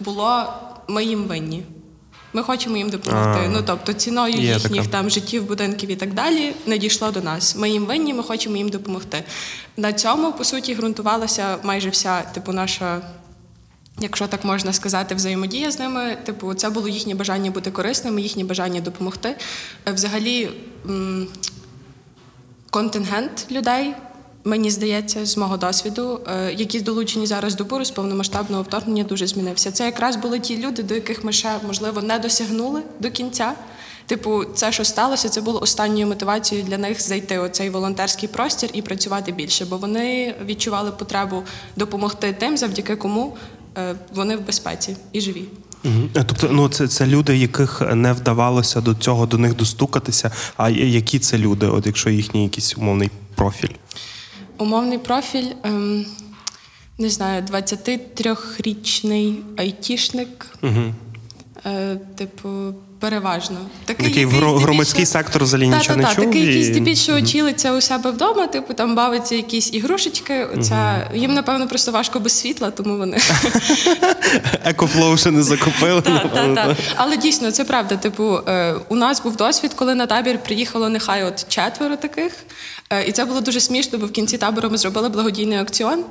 було ми їм винні. Ми хочемо їм допомогти. А, ну тобто ціною їхніх така. там життів, будинків і так далі не дійшло до нас. Ми їм винні, ми хочемо їм допомогти. На цьому по суті ґрунтувалася майже вся типу наша. Якщо так можна сказати, взаємодія з ними, типу, це було їхнє бажання бути корисними, їхнє бажання допомогти. Е, Взагалі, контингент людей, мені здається, з мого досвіду, е, які долучені зараз до буру з повномасштабного вторгнення, дуже змінився. Це якраз були ті люди, до яких ми ще можливо не досягнули до кінця. Типу, це, що сталося, це було останньою мотивацією для них зайти у цей волонтерський простір і працювати більше, бо вони відчували потребу допомогти тим, завдяки кому е, вони в безпеці і живі. Е, Тобто, ну це, це люди, яких не вдавалося до цього до них достукатися. А які це люди, от якщо їхній якийсь умовний профіль? Умовний профіль, ем, не знаю, 23-річний айтішник. Угу. Е, типу, переважно. Такий здебільшого- громадський сектор взагалі нічого не Та-та-та, чув Такий, і- здебільшого чілиться у себе вдома, типу там бавиться якісь ігрушечки. Оця... Їм, напевно, просто важко без світла, тому вони. EcoFlow ще не закупили. Так. Але дійсно це правда. Типу, е, у нас був досвід, коли на табір приїхало нехай от четверо таких. Е, І це було дуже смішно, бо в кінці табору ми зробили благодійний аукціон.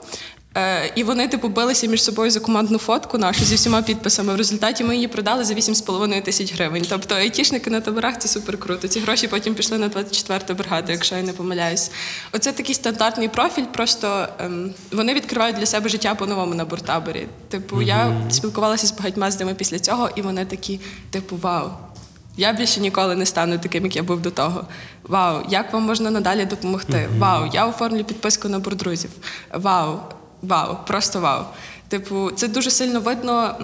Е, І вони, типу, билися між собою за командну фотку нашу зі всіма підписами. В результаті ми її продали за 8,5 тисяч гривень. Тобто айтішники на таборах це супер круто. Ці гроші потім пішли на 24-ту бригаду, якщо я не помиляюсь. Оце такий стандартний профіль. Просто ем, вони відкривають для себе життя по-новому на буртаборі. Типу, я спілкувалася з багатьма з ними після цього, і вони такі, типу, вау. Я більше ніколи не стану таким, як я був до того. Вау, як вам можна надалі допомогти? Вау, я оформлю підписку на бурдрузів. Вау, вау, просто вау. Типу, це дуже сильно видно.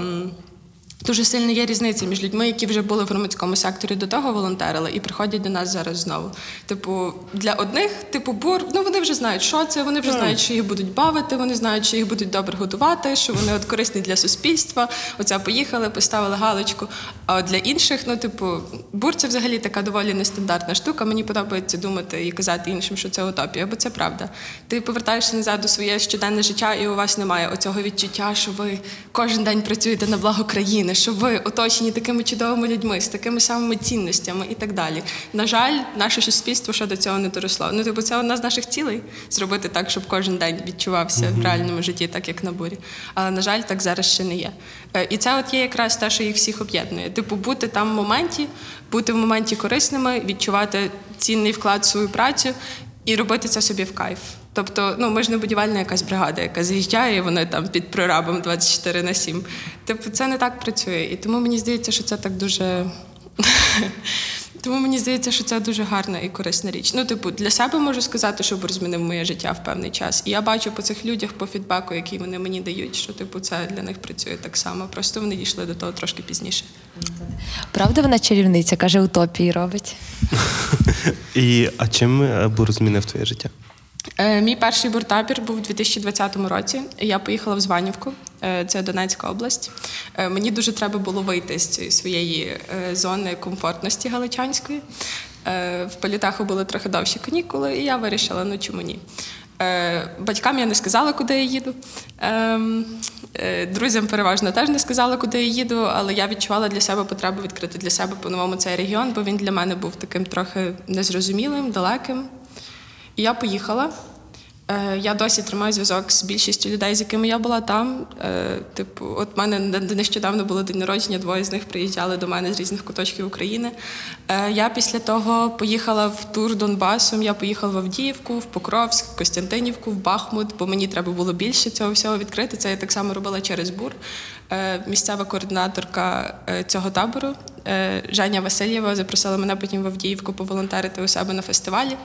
Дуже сильно є різниця між людьми, які вже були в громадському секторі до того волонтерили і приходять до нас зараз знову. Типу, для одних, типу, бур, ну вони вже знають, що це, вони вже знають, що їх будуть бавити, вони знають, що їх будуть добре годувати, що вони от корисні для суспільства. Оця поїхали, поставили галочку. А для інших, ну, типу, бур це взагалі така доволі нестандартна штука. Мені подобається думати і казати іншим, що це утопія, бо це правда. Ти повертаєшся назад у своє щоденне життя, і у вас немає оцього відчуття, що ви кожен день працюєте на благо країни, що ви оточені такими чудовими людьми, з такими самими цінностями і так далі. На жаль, наше суспільство ще до цього не доросло. Ну, типу, це одна з наших цілей зробити так, щоб кожен день відчувався в реальному житті, так як на бурі. Але на жаль, так зараз ще не є. Е, І це от є якраз те, що їх всіх об'єднує. Типу, бути там в моменті, бути в моменті корисними, відчувати цінний вклад в свою працю і робити це собі в кайф. Тобто, ну ми ж не будівельна якась бригада, яка заїжджає, і вони там під прорабом 24 на 7. Типу, це не так працює. І тому мені здається, що це так дуже. Тому мені здається, що це дуже гарна і корисна річ. Ну, типу, для себе можу сказати, що Бур змінив моє життя в певний час. І я бачу по цих людях, по фідбеку, який вони мені дають, що типу це для них працює так само. Просто вони дійшли до того трошки пізніше. Правда, вона чарівниця, каже, утопії робить. І а чим е, бур змінив твоє життя? Е, Мій перший буртабір був у 2020 році. Я поїхала в Званівку, е, це Донецька область. Е, Мені дуже треба було вийти з цієї своєї зони комфортності галичанської. В політаху були трохи довші канікули, і я вирішила, ну чому ні. Батькам я не сказала, куди я їду. Ем, Друзям переважно теж не сказала, куди я їду, але я відчувала для себе потребу відкрити для себе по-новому цей регіон, бо він для мене був таким трохи незрозумілим, далеким. Я поїхала. Е, Я досі тримаю зв'язок з більшістю людей, з якими я була там. Е, Типу, от в мене нещодавно було день народження, двоє з них приїжджали до мене з різних куточків України. Е, Я після того поїхала в тур Донбасом. Я поїхала в Авдіївку, в Покровськ, в Костянтинівку, в Бахмут, бо мені треба було більше цього всього відкрити. Це я так само робила через бур. Місцева координаторка цього табору Женя Васильєва запросила мене потім в Авдіївку поволонтерити у себе на фестивалі.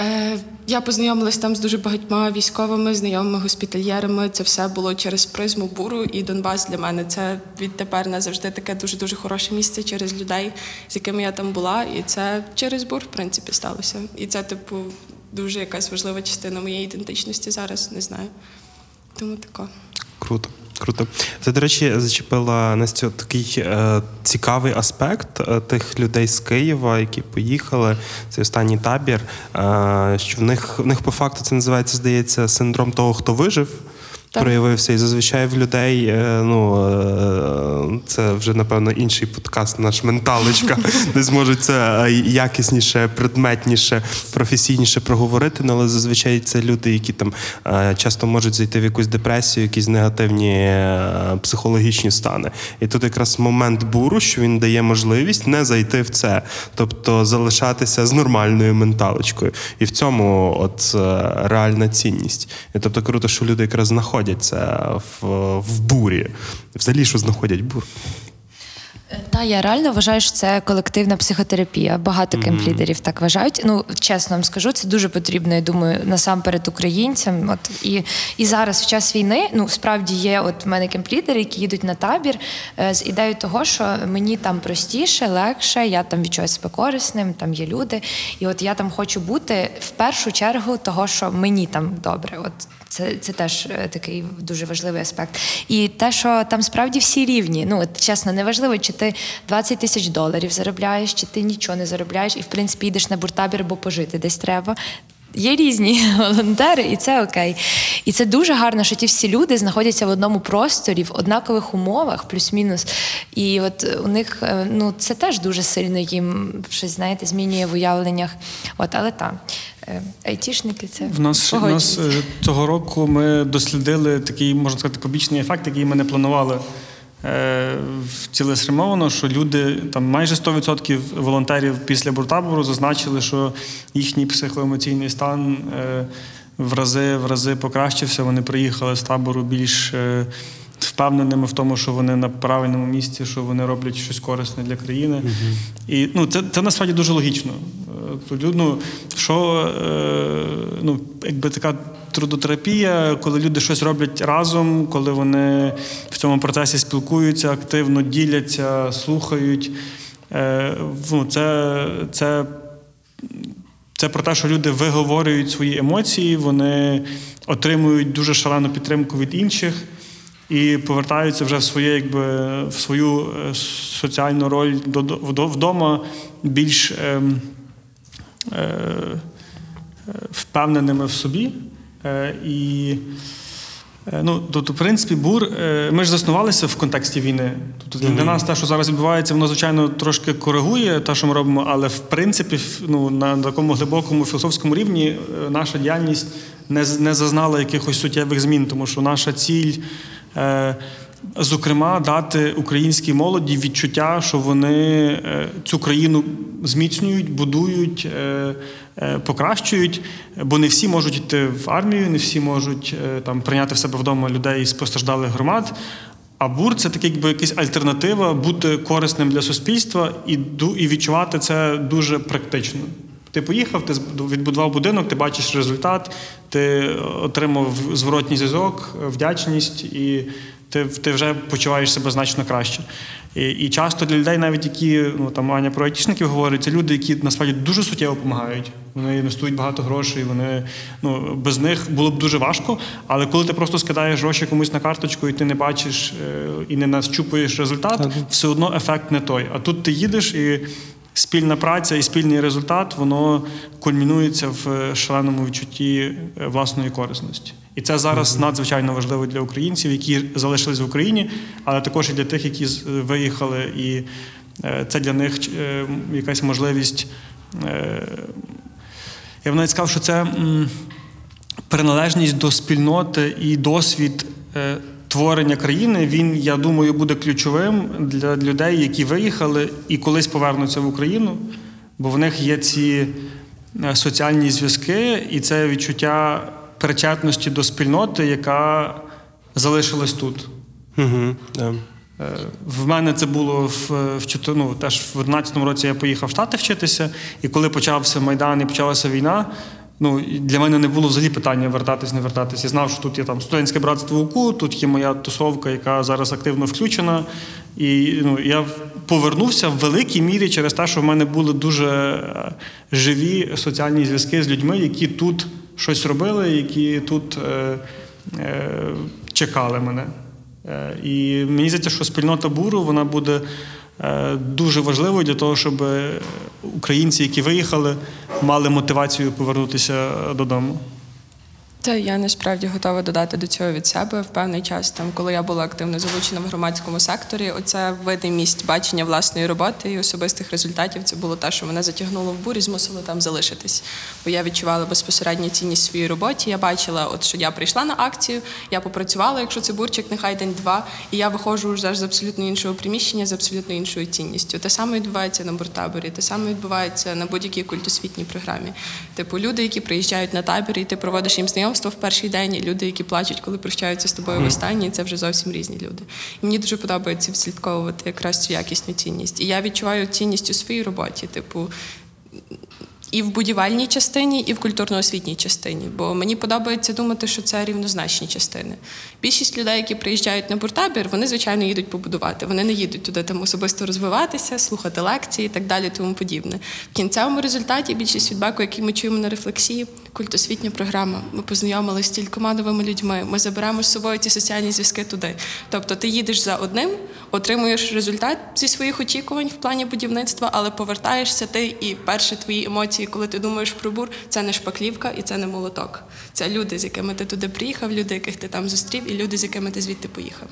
Е, Я познайомилась там з дуже багатьма військовими, знайомими госпітальєрами. Це все було через призму буру. І Донбас для мене це відтепер назавжди таке дуже дуже хороше місце через людей, з якими я там була. І це через бур, в принципі, сталося. І це, типу, дуже якась важлива частина моєї ідентичності зараз. Не знаю. Тому тако. Круто. Круто. Це, до речі, зачепила Настю такий е, цікавий аспект е, тих людей з Києва, які поїхали. Цей останній табір. Е, що в них в них по факту це називається, здається, синдром того, хто вижив. Так. Проявився і зазвичай в людей, е, ну е, це вже напевно інший подкаст, наш менталочка, де зможуть це е, якісніше, предметніше, професійніше проговорити. Ну, але зазвичай це люди, які там часто можуть зайти в якусь депресію, якісь негативні психологічні стани. І тут якраз момент буру, що він дає можливість не зайти в це, тобто залишатися з нормальною менталочкою. І в цьому от реальна цінність. І тобто круто, що люди якраз знаходяться в, в бурі. Взагалі, що знаходять бур. Та я реально вважаю, що це колективна психотерапія. Багато кемп-лідерів так вважають. Ну чесно вам скажу, це дуже потрібно. Я думаю, насамперед українцям. От і, і зараз, в час війни, ну справді є. От в мене кемп-лідери, які їдуть на табір е, з ідеєю того, що мені там простіше, легше, я там відчуваю себе корисним, там є люди. І от я там хочу бути в першу чергу того, що мені там добре. От це, це теж е, такий дуже важливий аспект. І те, що там справді всі рівні. Ну, от, чесно, неважливо, чи ти 20 тисяч доларів заробляєш, чи ти нічого не заробляєш, і в принципі йдеш на буртабір, бо пожити десь треба. Є різні волонтери, і це окей. І це дуже гарно, що ті всі люди знаходяться в одному просторі, в однакових умовах, плюс-мінус. І от у них е, ну це теж дуже сильно їм щось, знаєте, змінює в уявленнях. От, але так, айтішники це В нас, в нас е, цього року ми дослідили такий, можна сказати, побічний ефект, який ми не планували е, в- цілеспрямовано, що люди, там майже 100% волонтерів після буртабору зазначили, що їхній психоемоційний стан е, в рази, в рази покращився. Вони приїхали з табору більш е, впевненими в тому, що вони на правильному місці, що вони роблять щось корисне для країни. І ну, це, це насправді дуже логічно. Е, Ну, що е, ну, якби така трудотерапія, коли люди щось роблять разом, коли вони в цьому процесі спілкуються, активно діляться, слухають. Е, ну, це, це це про те, що люди виговорюють свої емоції, вони отримують дуже шалену підтримку від інших і повертаються вже в своє, якби в свою е, соціальну роль до- до- вдома більш ем, е, е, впевненими в собі. Е, і Е, Ну, тобто, в принципі, бур, е, ми ж заснувалися в контексті війни. Тобто для нас те, що зараз відбувається, воно, звичайно, трошки коригує те, що ми робимо, але в принципі, ну, на такому глибокому філософському рівні наша діяльність не, не зазнала якихось суттєвих змін, тому що наша ціль. Е, Зокрема, дати українській молоді відчуття, що вони е, цю країну зміцнюють, будують, е, покращують, бо не всі можуть йти в армію, не всі можуть там прийняти в себе вдома людей з постраждалих громад. А бур це таке, якби якась альтернатива, бути корисним для суспільства і і відчувати це дуже практично. Ти поїхав, ти відбудував будинок, ти бачиш результат, ти отримав зворотній зв'язок, вдячність, і ти, ти вже почуваєш себе значно краще. І, і часто для людей, навіть які ну там Аня про айтішників говорить, це люди, які насправді дуже суттєво допомагають. Вони інвестують багато грошей. Вони ну без них було б дуже важко. Але коли ти просто скидаєш гроші комусь на карточку, і ти не бачиш е, і не нащупуєш результат, все одно ефект не той. А тут ти їдеш і. Спільна праця і спільний результат воно кульмінується в е, шаленому відчутті е, власної корисності. І це зараз надзвичайно важливо для українців, які залишились в Україні, але також і для тих, які виїхали, і е, це для них е, якась можливість. е, Я б навіть сказав, що це приналежність до спільноти і досвід е, творення країни, він, я думаю, буде ключовим для людей, які виїхали і колись повернуться в Україну, бо в них є ці е, соціальні зв'язки і це відчуття причетності до спільноти, яка залишилась тут. Угу, да. В мене це було в, в ну, теж в 11-му році я поїхав в Штати вчитися, і коли почався Майдан і почалася війна, ну для мене не було взагалі питання вертатись, не вертатись. Я знав, що тут є там студентське братство УКУ, тут є моя тусовка, яка зараз активно включена. І ну, я повернувся в великій мірі через те, що в мене були дуже е, живі соціальні зв'язки з людьми, які тут щось робили, які тут е, е, чекали мене. Е, І мені здається, що спільнота буру вона буде дуже важливою для того, щоб українці, які виїхали, мали мотивацію повернутися додому. Та я насправді готова додати до цього від себе в певний час, там коли я була активно залучена в громадському секторі. Оце видимість бачення власної роботи і особистих результатів. Це було те, що мене затягнуло в бурі, змусило там залишитись. Бо я відчувала безпосередню цінність своїй роботі. Я бачила, от що я прийшла на акцію, я попрацювала, якщо це бурчик, нехай день-два, і я виходжу вже з абсолютно іншого приміщення, з абсолютно іншою цінністю. Те саме відбувається на буртаборі, те саме відбувається на будь-якій культосвітній програмі. Типу, люди, які приїжджають на табір, і ти проводиш їм знайомство в перший день, і люди, які плачуть, коли прощаються з тобою в останній, це вже зовсім різні люди. І мені дуже подобається відслідковувати якраз цю якісну цінність. І я відчуваю цінність у своїй роботі, типу. І в будівельній частині, і в культурно-освітній частині, бо мені подобається думати, що це рівнозначні частини. Більшість людей, які приїжджають на буртабір, вони звичайно їдуть побудувати. Вони не їдуть туди там особисто розвиватися, слухати лекції і так далі, тому подібне. В кінцевому результаті більшість фідбеку, який ми чуємо на рефлексії, культосвітня програма. Ми познайомилися з стількома новими людьми. Ми заберемо з собою ці соціальні зв'язки туди. Тобто, ти їдеш за одним, отримуєш результат зі своїх очікувань в плані будівництва, але повертаєшся ти і перші твої емоції, коли ти думаєш про бур, це не шпаклівка і це не молоток. Це люди, з якими ти туди приїхав, люди, яких ти там зустрів, і люди, з якими ти звідти поїхав.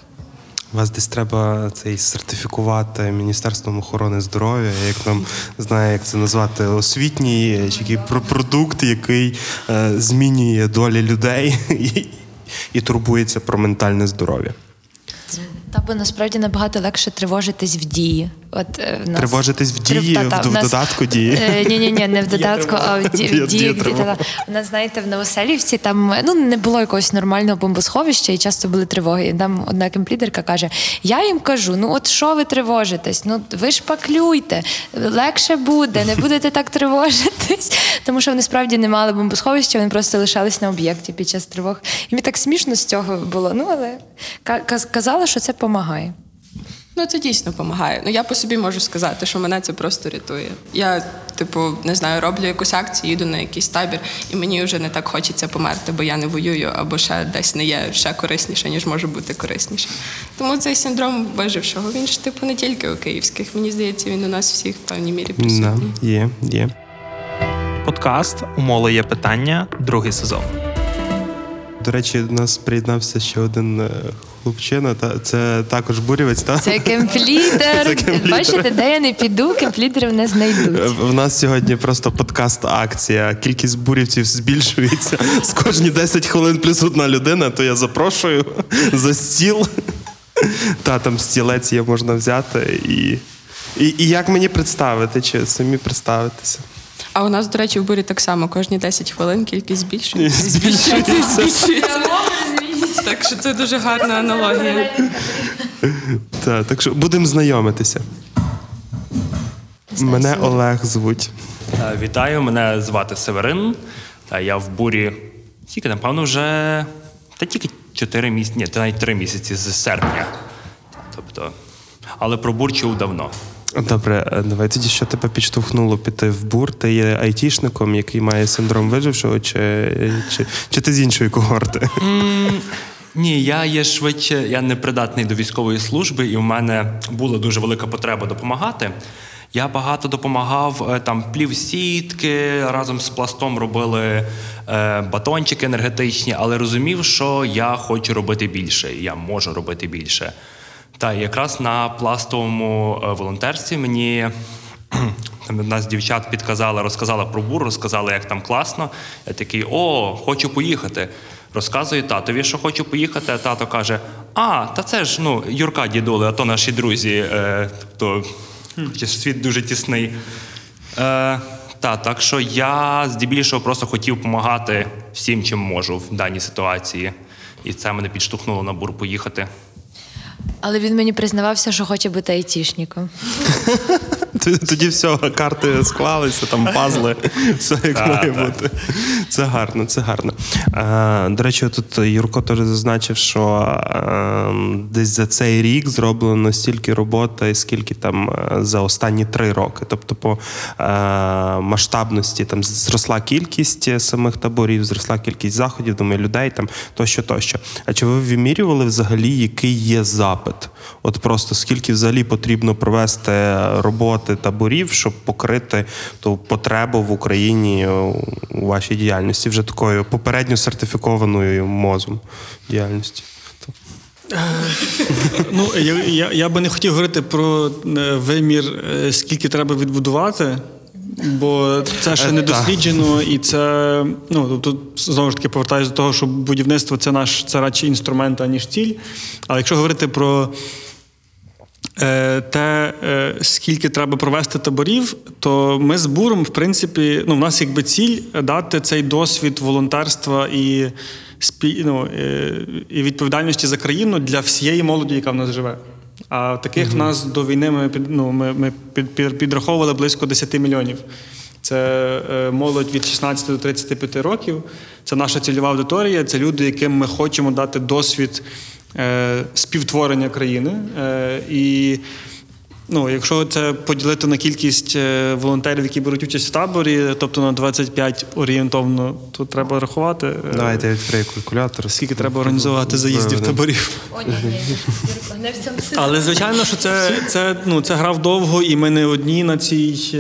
Вас десь треба цей сертифікувати Міністерством охорони здоров'я, як там знає, як це назвати, освітній чи який про- продукт, який е, змінює долі людей і, і турбується про ментальне здоров'я. Та бо насправді набагато легше тривожитись в дії. От е, в нас Тривожитись в дії, та-та, в- в нас- додатку дії? Е, Ні, ні, ні, не в додатку, а в ді- дії. дії, У нас, знаєте, в Новоселівці там ну не було якогось нормального бомбосховища, і часто були тривоги. І там одна кемплідерка каже: Я їм кажу: ну от що ви тривожитесь? Ну ви ж паклюйте, легше буде, не будете так тривожитись. Тому що вони справді не мали бомбосховища, вони просто лишались на об'єкті під час тривог. І мені так смішно з цього було. Ну але казала, що це допомагає. Ну, це дійсно допомагає. Ну я по собі можу сказати, що мене це просто рятує. Я, типу, не знаю, роблю якусь акцію, їду на якийсь табір, і мені вже не так хочеться померти, бо я не воюю, або ще десь не є ще корисніше, ніж може бути корисніше. Тому цей синдром вижившого, він ж типу не тільки у київських. Мені здається, він у нас всіх в певній мірі Да, присутній. є, є. Подкаст У Моли є питання, другий сезон. До речі, до нас приєднався ще один е, хлопчина. Та це також бурівець. Та Це кемплідер. Бачите, де я не піду, кемплідерів не знайдуть. В нас сьогодні просто подкаст-акція. Кількість бурівців збільшується з кожні 10 хвилин плюс одна людина, то я запрошую за стіл. Та там стілець є можна взяти. І, і, і як мені представити, чи самі представитися? А у нас, до речі, в бурі так само кожні 10 хвилин кількість збільшується. Збільшується. збільшується. Так що це дуже гарна аналогія. Та, так що будемо знайомитися. Мене Олег звуть. Е, Вітаю, мене звати Северин. Та Я в бурі тільки, напевно, вже та тільки 4 місяці, ні, та навіть 3 місяці з серпня. Тобто, але про бур чув давно. Добре, е, давай тоді що тебе підштовхнуло піти в бур? Ти є айтішником, який має синдром вижившого, чи, чи, чи ти з іншої когорти? Ні, я є швидше, я не придатний до військової служби, і в мене була дуже велика потреба допомагати. Я багато допомагав е, там плів сітки, разом з пластом робили е, батончики енергетичні, але розумів, що я хочу робити більше, я можу робити більше. Та якраз на пластовому е, волонтерстві мені Там одна з дівчат підказала, розказала про бур, розказала, як там класно. Я такий, о, хочу поїхати. Розказую татові, що хочу поїхати, а тато каже: А, та це ж ну, Юрка дідули, а то наші друзі. Е, тобто, світ дуже тісний. Е, та, так що я здебільшого просто хотів допомагати всім, чим можу в даній ситуації. І це мене підштовхнуло на бур поїхати. Але він мені признавався, що хоче бути айтішником. Тоді все, карти склалися, там пазли, все як має бути. Це гарно, це гарно. Е, до речі, тут Юрко теж зазначив, що е, десь за цей рік зроблено стільки роботи, скільки там е, за останні три роки. Тобто, по е, масштабності там зросла кількість самих таборів, зросла кількість заходів, думаю, людей там тощо, тощо. А чи ви вимірювали взагалі, який є запит? От просто скільки взагалі потрібно провести роботи таборів, щоб покрити ту потребу в Україні у вашій діяльності, вже такою попередньо сертифікованою мозом діяльності? Ну, я, я, я би не хотів говорити про е, вимір, е, скільки треба відбудувати, бо це ще Е, не досліджено, і це ну тут знову ж таки повертаюся до того, що будівництво це наш це радше інструмент, аніж ціль. Але якщо говорити про е, те, е, скільки треба провести таборів, то ми з буром, в принципі, ну, в нас якби ціль дати цей досвід волонтерства і, спі, ну, е, і відповідальності за країну для всієї молоді, яка в нас живе. А таких в нас до війни ми, ну, ми, ми під, під, підраховували близько 10 мільйонів. Це е, молодь від 16 до 35 років. Це наша цільова аудиторія. Це люди, яким ми хочемо дати досвід е, співтворення країни. Е, і ну, якщо це поділити на кількість е, волонтерів, які беруть участь в таборі, тобто на 25 орієнтовно, то треба рахувати. е, Давайте я відкрию калькулятор. Скільки треба організувати заїздів таборів. О, ні, ні, не Але звичайно, що це, це, ну, це грав довго, і ми не одні на цій е,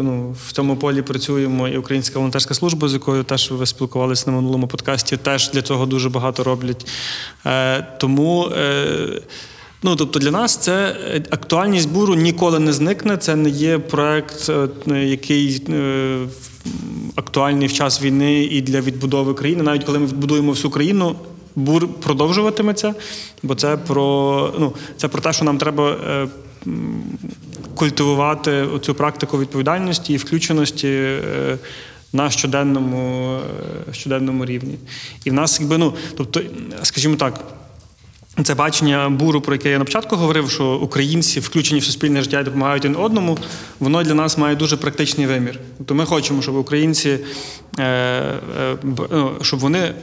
ну, в цьому полі працюємо. І Українська волонтерська служба, з якою теж ви спілкувалися на минулому подкасті, теж для цього дуже багато роблять. Тому. Ну, тобто для нас це е, актуальність буру ніколи не зникне. Це не є проект, е, який е, актуальний в час війни і для відбудови країни. Навіть коли ми відбудуємо всю країну, бур продовжуватиметься, бо це про ну це про те, що нам треба. Культивувати цю практику відповідальності і включеності на щоденному, щоденному рівні. І в нас, якби, ну, тобто, скажімо так, це бачення буру, про яке я на початку говорив, що українці включені в суспільне життя і допомагають один одному, воно для нас має дуже практичний вимір. Тобто ми хочемо, щоб українці е, е, ну, щоб вони е,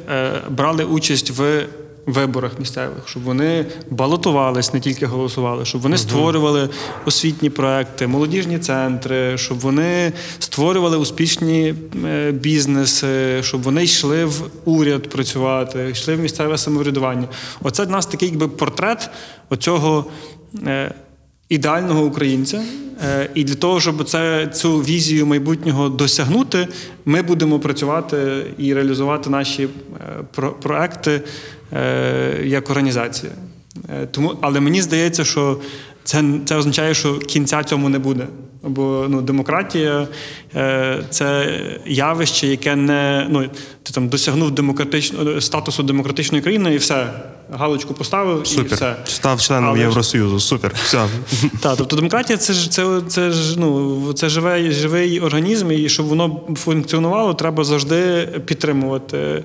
брали участь в виборах місцевих, щоб вони балотувались, не тільки голосували, щоб вони створювали освітні проекти, молодіжні центри, щоб вони створювали успішні е, бізнеси, щоб вони йшли в уряд працювати, йшли в місцеве самоврядування. Оце для нас такий якби портрет оцього. е, Ідеального українця, Е, і для того, щоб це цю візію майбутнього досягнути, ми будемо працювати і реалізувати наші про- проекти як організація. Е, Тому, але мені здається, що це, це означає, що кінця цьому не буде. Бо ну, демократія е, це явище, яке не ну, ти там досягнув демократичного статусу демократичної країни, і все. Галочку поставив і все. Став членом Але Євросоюзу. Супер. Все. так, тобто демократія це ж це, це ж ну це живий, живий організм, і щоб воно функціонувало, треба завжди підтримувати,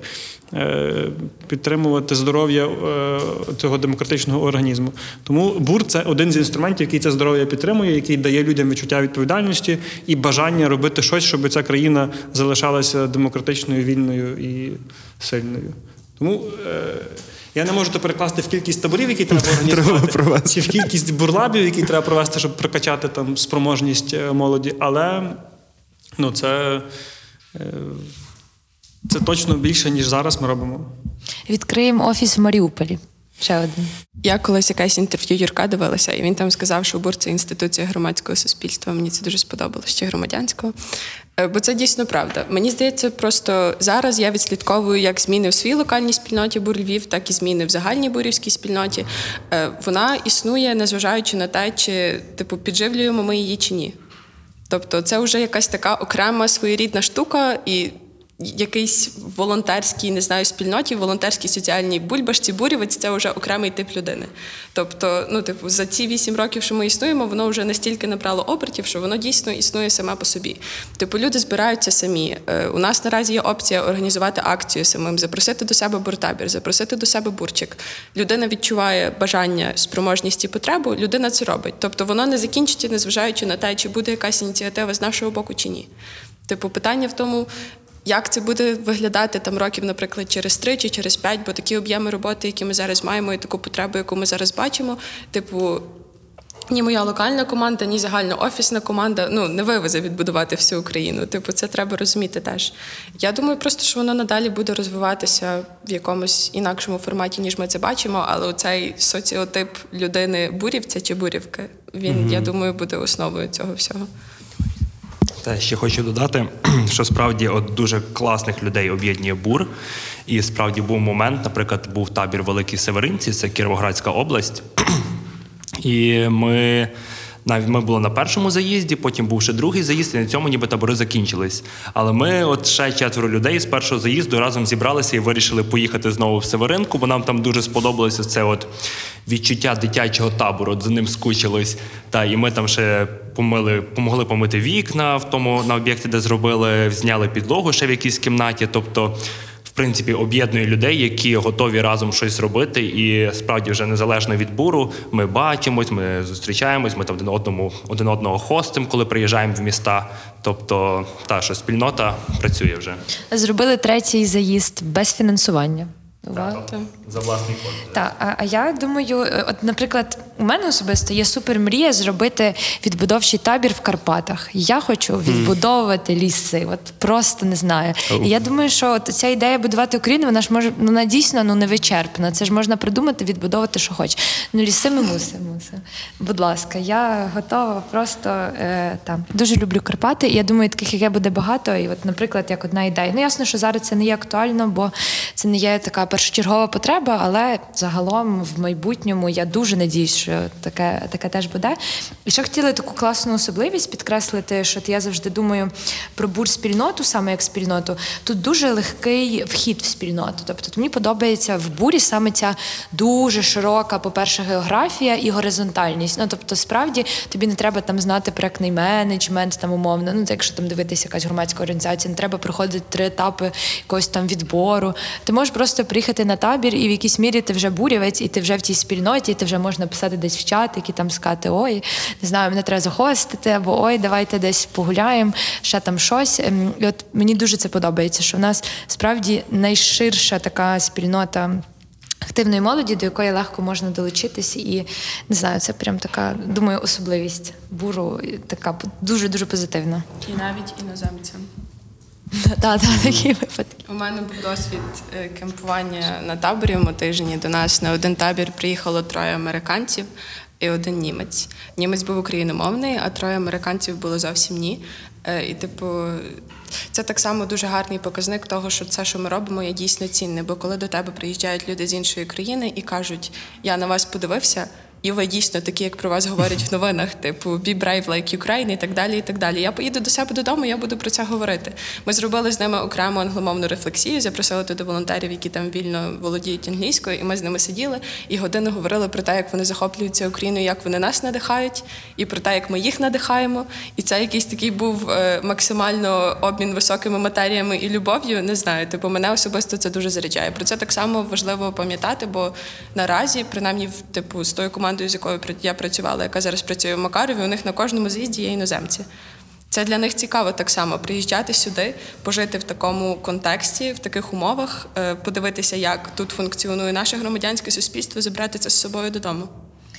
е, підтримувати здоров'я е, цього демократичного організму. Тому бур це один з інструментів, який це здоров'я підтримує, який дає людям відчуття відповідальності і бажання робити щось, щоб ця країна залишалася демократичною, вільною і сильною. Тому е, я не можу то перекласти в кількість таборів, які треба організувати, чи в кількість бурлабів, які треба провести, щоб прокачати там спроможність е, молоді. Але ну, це, е, це точно більше, ніж зараз ми робимо. Відкриємо офіс в Маріуполі. Ще один. Я колись якесь інтерв'ю Юрка дивилася, і він там сказав, що БУР це інституція громадського суспільства. Мені це дуже сподобалося ще громадянського. Е, Бо це дійсно правда. Мені здається, просто зараз я відслідковую як зміни в своїй локальній спільноті Бур Львів, так і зміни в загальній бурівській спільноті. Е, Вона існує, незважаючи на те, чи типу підживлюємо ми її чи ні. Тобто, це вже якась така окрема своєрідна штука, і якийсь волонтерській, не знаю, спільноті, волонтерській соціальній бульбашці, бурівець це вже окремий тип людини. Тобто, ну, типу, за ці вісім років, що ми існуємо, воно вже настільки набрало обертів, що воно дійсно існує саме по собі. Типу, люди збираються самі. Е, У нас наразі є опція організувати акцію самим, запросити до себе буртабір, запросити до себе бурчик. Людина відчуває бажання, спроможність і потребу, людина це робить. Тобто воно не закінчиться, незважаючи на те, чи буде якась ініціатива з нашого боку чи ні. Типу, питання в тому, як це буде виглядати там років, наприклад, через три чи через п'ять, бо такі об'єми роботи, які ми зараз маємо, і таку потребу, яку ми зараз бачимо, типу. Ні моя локальна команда, ні загальна офісна команда ну не вивезе відбудувати всю Україну. Типу, це треба розуміти теж. Я думаю, просто що воно надалі буде розвиватися в якомусь інакшому форматі, ніж ми це бачимо. Але цей соціотип людини бурівця чи бурівки, він, я думаю, буде основою цього всього. Та ще хочу додати, що справді от дуже класних людей об'єднує бур. І справді був момент, наприклад, був табір Великі Северинці, це Кіровоградська область. І ми навіть ми були на першому заїзді, потім був ще другий заїзд, і на цьому ніби табори закінчились. Але ми, от ще четверо людей з першого заїзду, разом зібралися і вирішили поїхати знову в Северинку, бо нам там дуже сподобалося це от відчуття дитячого табору. От за ним скучились. Та і ми там ще помили, помогли помити вікна в тому на об'єкті, де зробили, зняли підлогу ще в якійсь кімнаті. Тобто принципі об'єднує людей, які готові разом щось робити, і справді вже незалежно від буру, ми бачимось, ми зустрічаємось, ми там один одному один одного хостим, коли приїжджаємо в міста. Тобто, та що спільнота працює вже Зробили третій заїзд без фінансування. Увага. за власний кошт. Так, а, а я думаю, е, от, наприклад, у мене особисто є супер мрія зробити відбудовчий табір в Карпатах. Я хочу відбудовувати ліси. От просто не знаю. І я думаю, що от ця ідея будувати Україну, вона ж може ну, вона дійсно ну не вичерпна. Це ж можна придумати, відбудовувати, що хочеш. Ну, ліси ми мусимо. мусимо. Будь ласка, я готова просто е, там дуже люблю Карпати. І я думаю, таких як я буде багато. І, от, наприклад, як одна ідея. Ну ясно, що зараз це не є актуально, бо це не є така першочергова потреба, але загалом в майбутньому я дуже надіюсь, що таке, таке теж буде. І ще хотіла таку класну особливість підкреслити, що я завжди думаю про бур-спільноту, саме як спільноту. Тут дуже легкий вхід в спільноту. Тобто мені подобається в бурі саме ця дуже широка, по-перше, географія і горизонтальність. Ну тобто, справді тобі не треба там знати проектний менеджмент, там умовно. Ну, якщо там дивитися якась громадська організація, не треба проходити три етапи якогось там відбору. Ти можеш просто приїхати на табір, і в якійсь мірі ти вже бурівець, і ти вже в тій спільноті, і ти вже можна писати десь в чат, які там сказати, ой, не знаю, мене треба захостити, або ой, давайте десь погуляємо, ще там щось. Ем, І от мені дуже це подобається, що в нас справді найширша така спільнота. Активної молоді, до якої легко можна долучитись, і не знаю, це прям така, думаю, особливість буру, така дуже дуже позитивна. І навіть іноземцям. Так, так, такі випадки. У мене був досвід е, кемпування на таборі в Мотижині. До нас на один табір приїхало троє американців і один німець. Німець був україномовний, а троє американців було зовсім ні. Е, І, типу, це так само дуже гарний показник того, що це, що ми робимо, є дійсно цінне. Бо коли до тебе приїжджають люди з іншої країни і кажуть, я на вас подивився. І ви дійсно такі, як про вас говорять в новинах, типу «Be brave like Ukraine» і так далі. і так далі. Я поїду до себе додому, я буду про це говорити. Ми зробили з ними окрему англомовну рефлексію, запросили туди волонтерів, які там вільно володіють англійською, і ми з ними сиділи і годину говорили про те, як вони захоплюються Україною, як вони нас надихають, і про те, як ми їх надихаємо. І це якийсь такий був е, максимально обмін високими матеріями і любов'ю. Не знаю, типу, мене особисто це дуже заряджає. Про це так само важливо пам'ятати, бо наразі, принаймні, типу з тою командою, з якою я працювала, яка зараз працює в Макарові, у них на кожному з'їзді є іноземці. Це для них цікаво так само приїжджати сюди, пожити в такому контексті, в таких умовах, е, подивитися, як тут функціонує наше громадянське суспільство, забрати це з собою додому.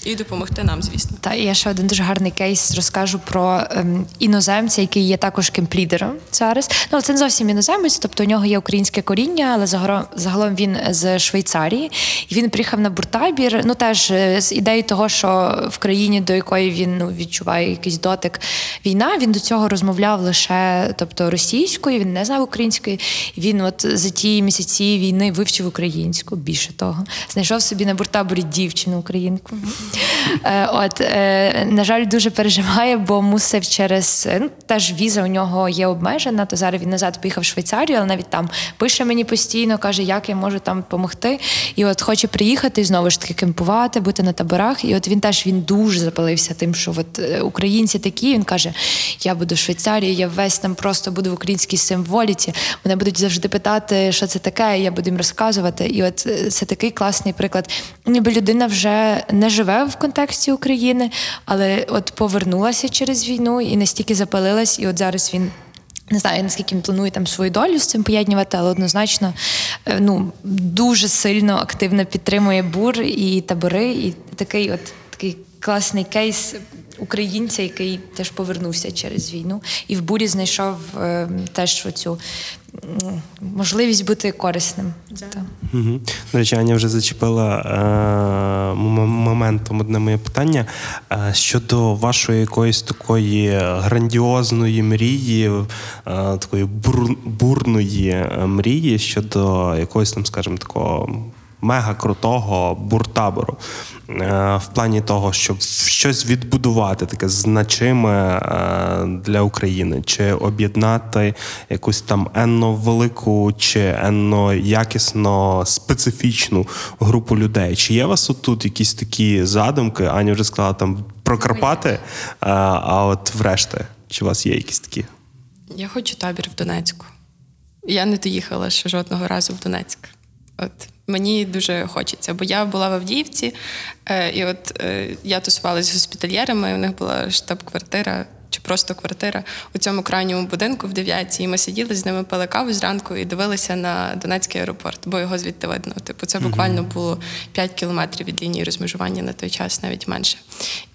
І допомогти нам, звісно. Та і я ще один дуже гарний кейс розкажу про ем, іноземця, який є також кемплідером зараз. Ну це не зовсім іноземець, тобто у нього є українське коріння, але загалом, загалом він з Швейцарії. І він приїхав на буртабір. Ну теж е, з ідеї того, що в країні, до якої він ну, відчуває якийсь дотик війна, він до цього розмовляв лише тобто російською, він не знав української. Він, от за ті місяці війни, вивчив українську. Більше того, знайшов собі на буртаборі дівчину українку. Е, От, е, на жаль, дуже переживає, бо мусив через е, ну, теж віза у нього є обмежена. То зараз він назад поїхав в Швейцарію, але навіть там пише мені постійно, каже, як я можу там допомогти. І от хоче приїхати і знову ж таки кемпувати, бути на таборах. І от він теж він дуже запалився тим, що от українці такі. Він каже: Я буду в Швейцарії, я весь там просто буду в українській символіці. Мене будуть завжди питати, що це таке, я буду їм розказувати. І от це такий класний приклад. Ніби людина вже не живе в контексті України, але от повернулася через війну і настільки запалилась, і от зараз він. Не знаю, наскільки він планує там свою долю з цим поєднувати, але однозначно е, ну, дуже сильно активно підтримує бур і табори, і такий от такий класний кейс українця, який теж повернувся через війну, і в бурі знайшов е, теж оцю можливість бути корисним. Угу. До речі, Аня вже зачепила е, моментом одне моє питання е, щодо вашої якоїсь такої грандіозної мрії, е, такої бур- бурної е, мрії щодо якогось там, скажімо, такого. Мега крутого буртабору е, в плані того, щоб щось відбудувати таке значиме е, для України, чи об'єднати якусь там енно велику чи енно якісно специфічну групу людей. Чи є у вас тут якісь такі задумки? Аня вже сказала там про Карпати, е, а от врешті, чи у вас є якісь такі? Я хочу табір в Донецьку. Я не доїхала ще жодного разу в Донецьк. От мені дуже хочеться, бо я була в Авдіївці, е, і от е, я тусувалася з госпітальєрами, у них була штаб-квартира. Чи просто квартира у цьому крайньому будинку в дев'ятій. І ми сиділи з ними пили каву зранку і дивилися на Донецький аеропорт, бо його звідти видно. Типу, це буквально було 5 кілометрів від лінії розмежування на той час, навіть менше.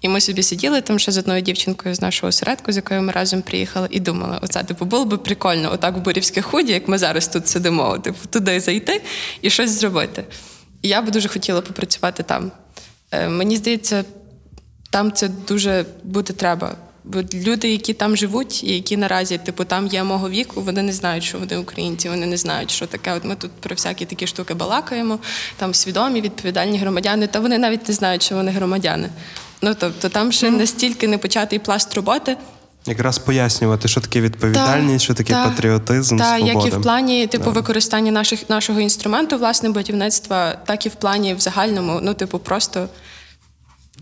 І ми собі сиділи там ще з одною дівчинкою з нашого осередку, з якою ми разом приїхали, і думали, оце типу було би прикольно, отак в Борівське худі, як ми зараз тут сидимо, типу, туди зайти і щось зробити. І я би дуже хотіла попрацювати там. Е, мені здається, там це дуже буде треба. Бо люди, які там живуть, і які наразі, типу, там є мого віку, вони не знають, що вони українці, вони не знають, що таке. От ми тут про всякі такі штуки балакаємо, там свідомі, відповідальні громадяни, та вони навіть не знають, що вони громадяни. Ну тобто там ще настільки непочатий пласт роботи. Якраз пояснювати, що таке відповідальність, що таке патріотизм, Так, свобода. як і в плані типу використання наших нашого інструменту, власне, будівництва, так і в плані в загальному, ну, типу, просто.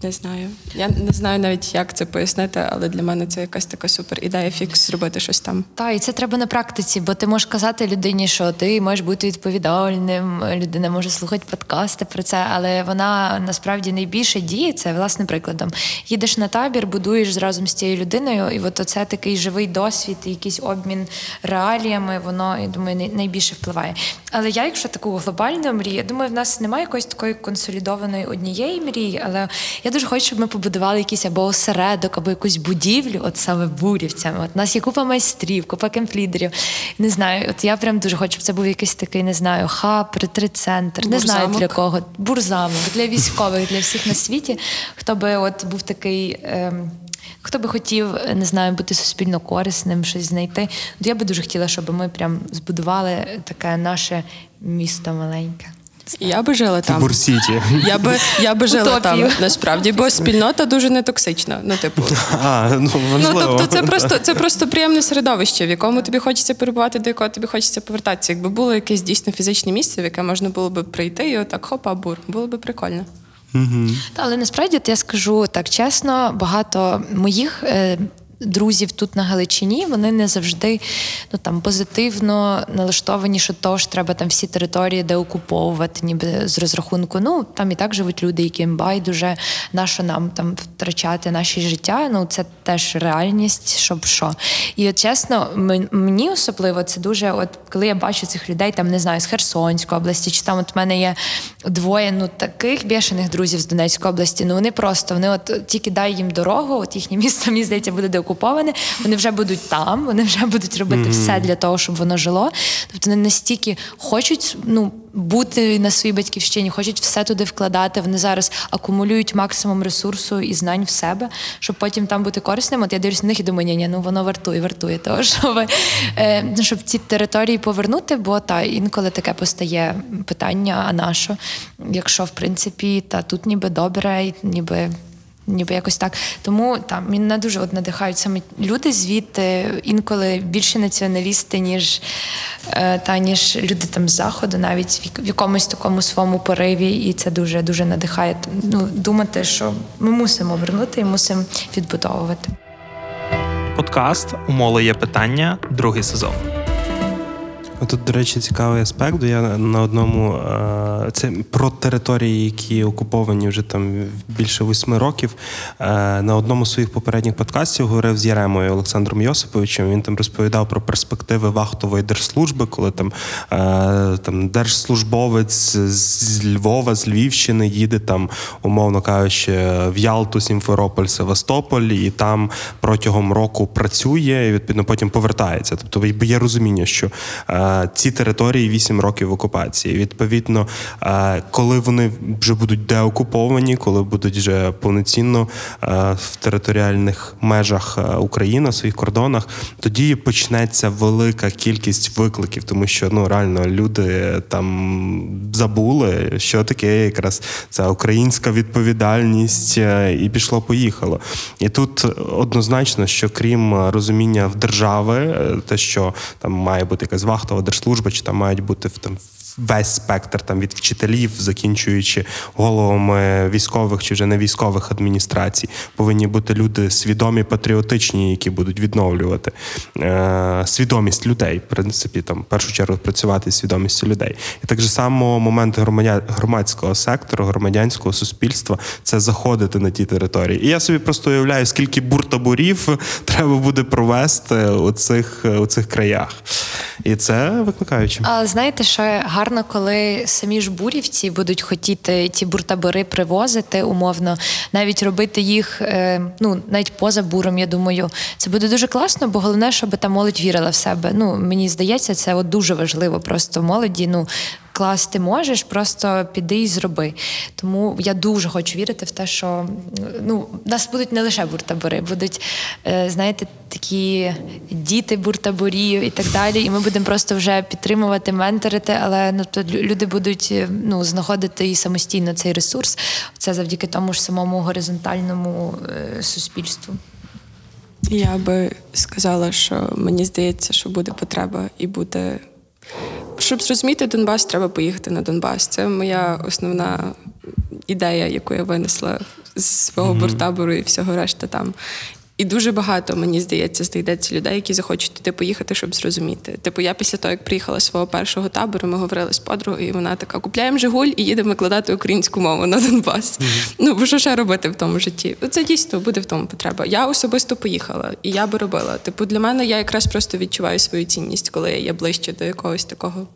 Не знаю. Я не знаю навіть, як це пояснити, але для мене це якась така супер ідея фікс зробити щось там. Так, і це треба на практиці, бо ти можеш казати людині, що ти можеш бути відповідальним, людина може слухати подкасти про це, але вона насправді найбільше діє це власним прикладом. Їдеш на табір, будуєш разом з цією людиною, і от оце такий живий досвід, якийсь обмін реаліями, воно я думаю, най- найбільше впливає. Але я, якщо таку глобальну мрію, я думаю, в нас немає якоїсь такої консолідованої однієї мрії, але я дуже хочу, щоб ми побудували якийсь або осередок, або якусь будівлю, от саме бурівцями. От у нас є купа майстрів, купа кемплідерів. Не знаю, от я прям дуже хочу, щоб це був якийсь такий, не знаю, хаб, ретрит-центр. Не знаю для кого. Бурзамок, для військових, для всіх на світі. Хто би от був такий. Ем, Хто би хотів, не знаю, бути суспільно корисним, щось знайти. От я би дуже хотіла, щоб ми прям збудували таке наше місто маленьке. Я би жила там. Бурсіті. Я би, я би жила там насправді, бо спільнота дуже нетоксична. Ну, типу, А, ну, ну тобто, це просто це просто приємне середовище, в якому тобі хочеться перебувати, до якого тобі хочеться повертатися. Якби було якесь дійсно фізичне місце, в яке можна було би прийти, і отак хопа, бур, було би прикольно. Та, але насправді я скажу так чесно, багато моїх. Е, друзів тут на Галичині, вони не завжди ну там позитивно налаштовані, що то ж треба там всі території деокуповувати, ніби з розрахунку. Ну там і так живуть люди, яким байдуже на що нам там втрачати наші життя. Ну це теж реальність, щоб що. І от чесно, мені особливо це дуже, от коли я бачу цих людей, там не знаю, з Херсонської області, чи там от в мене є двоє ну таких бішених друзів з Донецької області. Ну вони просто вони от тільки дай їм дорогу, от їхнє місто, мені здається, буде деокуповане. Вони вже будуть там, вони вже будуть робити все для того, щоб воно жило. Тобто вони настільки хочуть ну бути на своїй батьківщині, хочуть все туди вкладати. Вони зараз акумулюють максимум ресурсу і знань в себе, щоб потім там бути корисним. От я дивлюсь на них і думаю, ні, ні, ну воно вартує, вартує того, щоб, е, ну, щоб ці території повернути, бо та інколи таке постає питання: а на що? Якщо в принципі та тут ніби добре, ніби. Ніби якось так. Тому там мене дуже от надихають саме люди звідти, інколи більше націоналісти, ніж е, та ніж люди там з заходу, навіть в якомусь такому своєму пориві, і це дуже дуже надихає. Ну думати, що ми мусимо вернути і мусимо відбудовувати. Подкаст у Моло є питання, другий сезон. Тут, до речі, цікавий аспект. Я на одному е, це про території, які окуповані вже там більше восьми років. Е, На одному з своїх попередніх подкастів говорив з Яремою Олександром Йосиповичем. Він там розповідав про перспективи вахтової держслужби, коли там, е, там держслужбовець з Львова, з Львівщини їде там, умовно кажучи, в Ялту, Сімферополь, Севастополь, і там протягом року працює, і відповідно потім повертається. Тобто є розуміння, що ці території 8 років в окупації. Відповідно, е, коли вони вже будуть деокуповані, коли будуть вже повноцінно е, в територіальних межах е, України, в своїх кордонах, тоді почнеться велика кількість викликів, тому що ну реально люди там забули, що таке якраз ця українська відповідальність, і пішло поїхало. І тут однозначно, що крім розуміння в держави, те, що там має бути якась вахтова держслужба, чи там мають бути в там. Весь спектр там від вчителів, закінчуючи головами військових чи вже не військових адміністрацій, повинні бути люди свідомі, патріотичні, які будуть відновлювати е, свідомість людей. В принципі, там в першу чергу працювати з свідомістю людей. І так же само момент громадя... громадського сектору, громадянського суспільства це заходити на ті території. І я собі просто уявляю, скільки буртаборів треба буде провести у цих, у цих краях. І це викликаюче. А знаєте, що гарно, коли самі ж бурівці будуть хотіти ті буртабори привозити умовно, навіть робити їх, е, ну навіть поза буром. Я думаю, це буде дуже класно, бо головне, щоб та молодь вірила в себе. Ну мені здається, це от дуже важливо. Просто молоді. Ну клас, ти можеш, просто піди і зроби. Тому я дуже хочу вірити в те, що ну нас будуть не лише буртабори, будуть, е, знаєте, такі діти буртаборів і так далі. І ми будемо просто вже підтримувати, менторити, але ну то люди будуть е, ну знаходити і самостійно цей ресурс. Це завдяки тому ж самому горизонтальному е, суспільству. Я би сказала, що мені здається, що буде потреба і буде. Щоб зрозуміти Донбас, треба поїхати на Донбас. Це моя основна ідея, яку я винесла з свого буртабору і всього решта там. І дуже багато, мені здається, знайдеться людей, які захочуть туди поїхати, щоб зрозуміти. Типу, я після того, як приїхала з свого першого табору, ми говорили з подругою, і вона така: купляємо Жигуль і їдемо викладати українську мову на Донбас. Ну, бо що ще робити в тому житті? Це дійсно буде в тому потреба. Я особисто поїхала, і я би робила. Типу, для мене я якраз просто відчуваю свою цінність, коли я ближче до якогось такого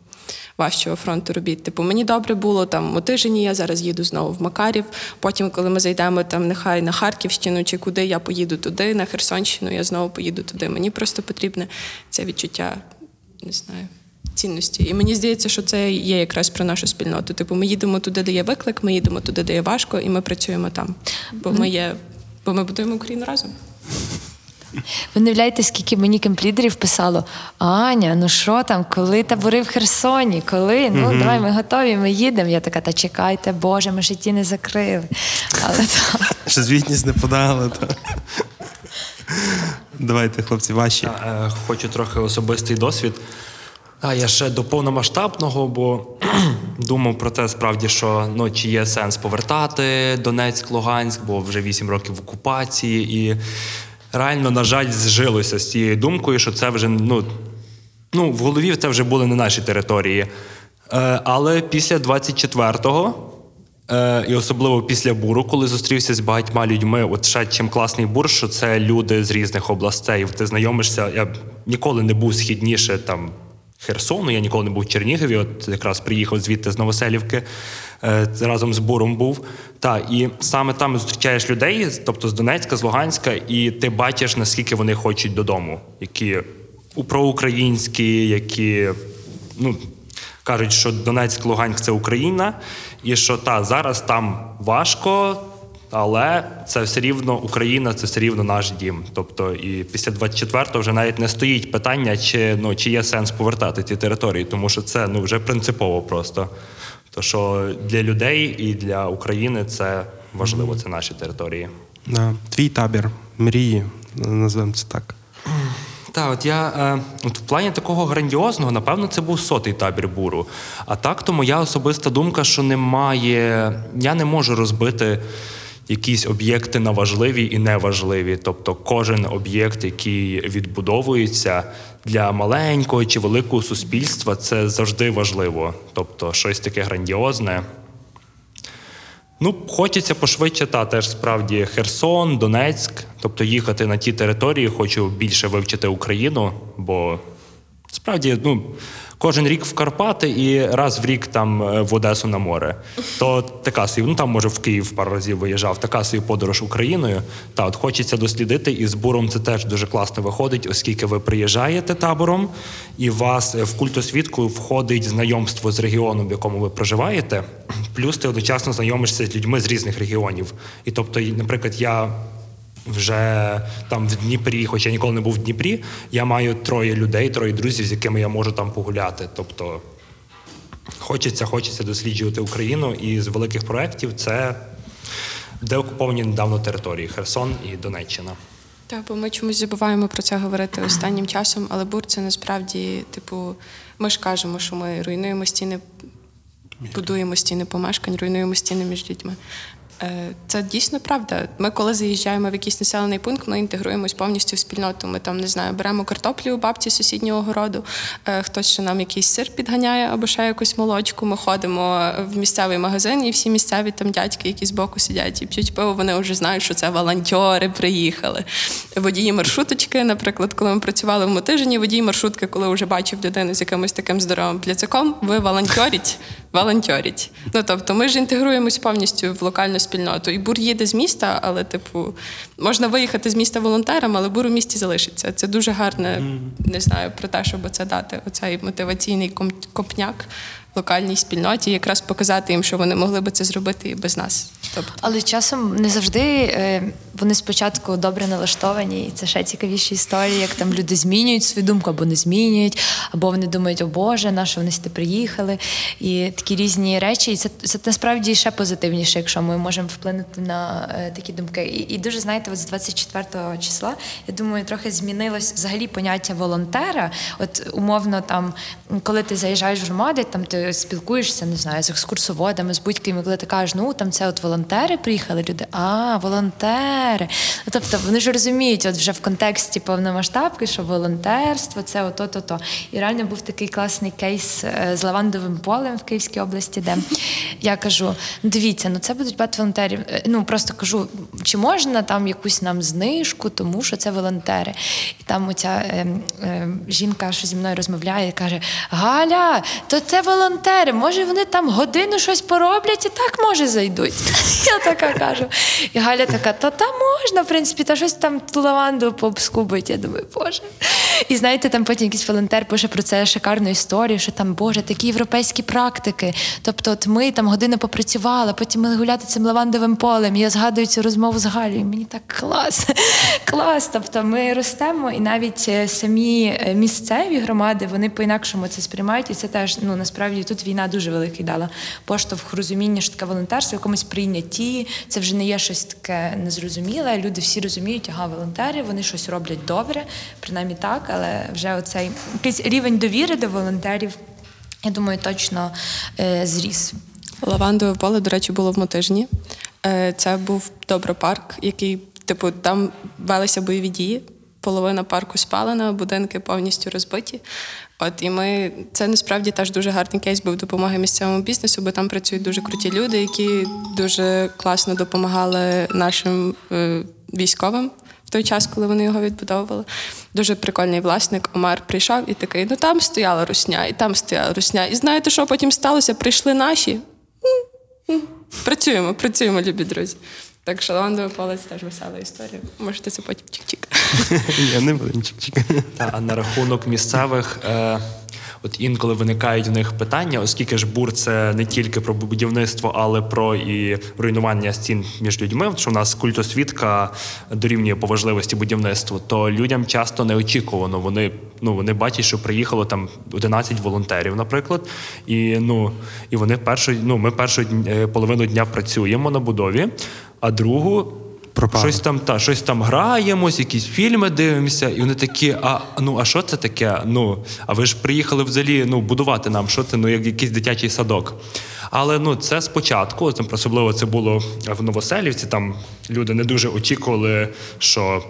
важчого фронту робіт. Типу, мені добре було там у тижні, я зараз їду знову в Макарів. Потім, коли ми зайдемо там, нехай на Харківщину чи куди, я поїду туди, на Херсонщину, я знову поїду туди. Мені просто потрібне це відчуття, не знаю. Цінності, і мені здається, що це є якраз про нашу спільноту. Типу, ми їдемо туди, де є виклик, ми їдемо туди, де є важко, і ми працюємо там. Бо ми є, бо ми будуємо Україну разом. Ви не уявляєте, скільки мені кемплідерів писало: Аня, ну що там, коли табори в Херсоні? Коли? Ну давай ми готові, ми їдемо. Я така, та чекайте, Боже, ми ще ті не закрили. Але так. Ще звітність не подали. Та. Давайте, хлопці, ваші. Е, Хочу трохи особистий досвід. А я ще до повномасштабного, бо думав про те, справді, що ну, чи є сенс повертати Донецьк, Луганськ, бо вже 8 років в окупації. І реально, на жаль, зжилося з цією думкою, що це вже ну, ну, в голові це вже були не наші території. Е, але після 24-го, е, і особливо після буру, коли зустрівся з багатьма людьми, от ще чим класний бур, що це люди з різних областей. Ти знайомишся, я ніколи не був східніше там. Херсону, я ніколи не був в Чернігові, от якраз приїхав звідти з Новоселівки, разом з Буром був. Та, і саме там зустрічаєш людей, тобто з Донецька, з Луганська, і ти бачиш, наскільки вони хочуть додому, які проукраїнські, які ну, кажуть, що Донецьк, Луганськ це Україна, і що та зараз там важко. Але це все рівно Україна, це все рівно наш дім. Тобто, і після 24-го вже навіть не стоїть питання, чи ну чи є сенс повертати ці території, тому що це ну вже принципово просто. То що для людей і для України це важливо, це наші території. Да. Твій табір, мрії, називаємо це так. Так, от я е, от в плані такого грандіозного, напевно, це був сотий табір буру. А так, то моя особиста думка, що немає, я не можу розбити якісь об'єкти на важливі і неважливі. Тобто, кожен об'єкт, який відбудовується для маленького чи великого суспільства, це завжди важливо. Тобто, щось таке грандіозне. Ну, хочеться пошвидше, та теж справді Херсон, Донецьк, тобто їхати на ті території, хочу більше вивчити Україну, бо справді, ну, кожен рік в Карпати і раз в рік там е, в Одесу на море. То така собі, ну там може в Київ пару разів виїжджав, така собі подорож Україною. Та от хочеться дослідити, і з буром це теж дуже класно виходить, оскільки ви приїжджаєте табором, і вас е, в культосвідку входить знайомство з регіоном, в якому ви проживаєте. Плюс ти одночасно знайомишся з людьми з різних регіонів. І тобто, наприклад, я вже там в Дніпрі, хоча я ніколи не був в Дніпрі, я маю троє людей, троє друзів, з якими я можу там погуляти. Тобто хочеться, хочеться досліджувати Україну, і з великих проєктів це деокуповані недавно території Херсон і Донеччина. Так, бо ми чомусь забуваємо про це говорити останнім часом, але бур це насправді, типу, ми ж кажемо, що ми руйнуємо стіни, будуємо стіни помешкань, руйнуємо стіни між людьми. Е, Це дійсно правда. Ми, коли заїжджаємо в якийсь населений пункт, ми інтегруємось повністю в спільноту. Ми там не знаю, беремо картоплю у бабці сусіднього городу, е, хтось ще нам якийсь сир підганяє або ще якусь молочку. Ми ходимо в місцевий магазин, і всі місцеві там дядьки, які збоку сидять і п'ють пиво, вони вже знають, що це волонтери приїхали. Водії маршруточки, наприклад, коли ми працювали в Мотижині, водій маршрутки, коли вже бачив людину з якимось таким здоровим пляциком, ви волонтеріть, волонтеріть. Ну тобто, ми ж інтегруємось повністю в локальну спільноту. І бур їде з міста, але, типу, можна виїхати з міста волонтером, але бур у місті залишиться. Це дуже гарне, не знаю, про те, щоб це дати оцей мотиваційний копняк локальній спільноті, якраз показати їм, що вони могли би це зробити і без нас. Тобто, Але часом не завжди е, вони спочатку добре налаштовані, і це ще цікавіші історії, як там люди змінюють свою думку або не змінюють, або вони думають, о Боже, на що вони сюди приїхали. І такі різні речі. І це, це насправді ще позитивніше, якщо ми можемо вплинути на е, такі думки. І, і дуже знаєте, от з 24 числа я думаю, трохи змінилось взагалі поняття волонтера. От умовно, там, коли ти заїжджаєш в громади, там ти спілкуєшся, не знаю, з екскурсоводами, з будь-ким, коли ти кажеш, ну там це от волонтери приїхали, люди, а, волонтери. Ну, тобто вони ж розуміють, от вже в контексті повномасштабки, що волонтерство це ото, то, то. І реально був такий класний кейс е, з лавандовим полем в Київській області, де я кажу: дивіться, ну це будуть багато волонтерів. Е, Ну просто кажу, чи можна там якусь нам знижку, тому що це волонтери. І там оця е, е, жінка, що зі мною розмовляє, каже: Галя, то це волонтери. Може, вони там годину щось пороблять і так може зайдуть. Я така кажу. І Галя така, та та можна, в принципі, та щось там лаванду поскубить. Я думаю, боже. І знаєте, там потім якийсь волонтер пише про це шикарну історію, що там, Боже, такі європейські практики. Тобто, от ми там годину попрацювали, потім ми гуляти цим лавандовим полем. Я згадую цю розмову з Галею. Мені так клас. Клас. Тобто ми ростемо, і навіть е, самі е, місцеві громади вони по-інакшому це сприймають. І це теж ну насправді тут війна дуже великий дала поштовх розуміння, що таке волонтерство, в якомусь прийнятті. Це вже не є щось таке незрозуміле. Люди всі розуміють, ага, волонтери, вони щось роблять добре, принаймні так, але вже оцей якийсь рівень довіри до волонтерів, я думаю, точно е, зріс. Лавандове поле, до речі, було в Мотижні. Е, Це був добропарк, який типу, там велися бойові дії, половина парку спалена, будинки повністю розбиті. От і ми це насправді теж дуже гарний кейс був допомоги місцевому бізнесу, бо там працюють дуже круті люди, які дуже класно допомагали нашим е, військовим в той час, коли вони його відбудовували. Дуже прикольний власник Омар прийшов і такий: ну там стояла русня, і там стояла русня. І знаєте, що потім сталося? Прийшли наші. Працюємо, працюємо, любі друзі. Так що лавандовий палець теж весела історія. Можете це потім чик-чик. Я не буду чик-чик. А на рахунок місцевих, е, от інколи виникають в них питання, оскільки ж бур це не тільки про будівництво, але про і руйнування стін між людьми. Що в нас культосвідка дорівнює по важливості будівництву, то людям часто неочікувано. Вони ну вони бачать, що приїхало там 11 волонтерів, наприклад, і ну і вони першу, ну ми першу е, половину дня працюємо на будові, а другу. Пропали. Щось там, та, щось там граємось, якісь фільми дивимося, і вони такі: а ну а що це таке? Ну, а ви ж приїхали взагалі ну, будувати нам, що це, ну, як якийсь дитячий садок. Але ну, це спочатку, там, особливо це було в Новоселівці, там люди не дуже очікували, що.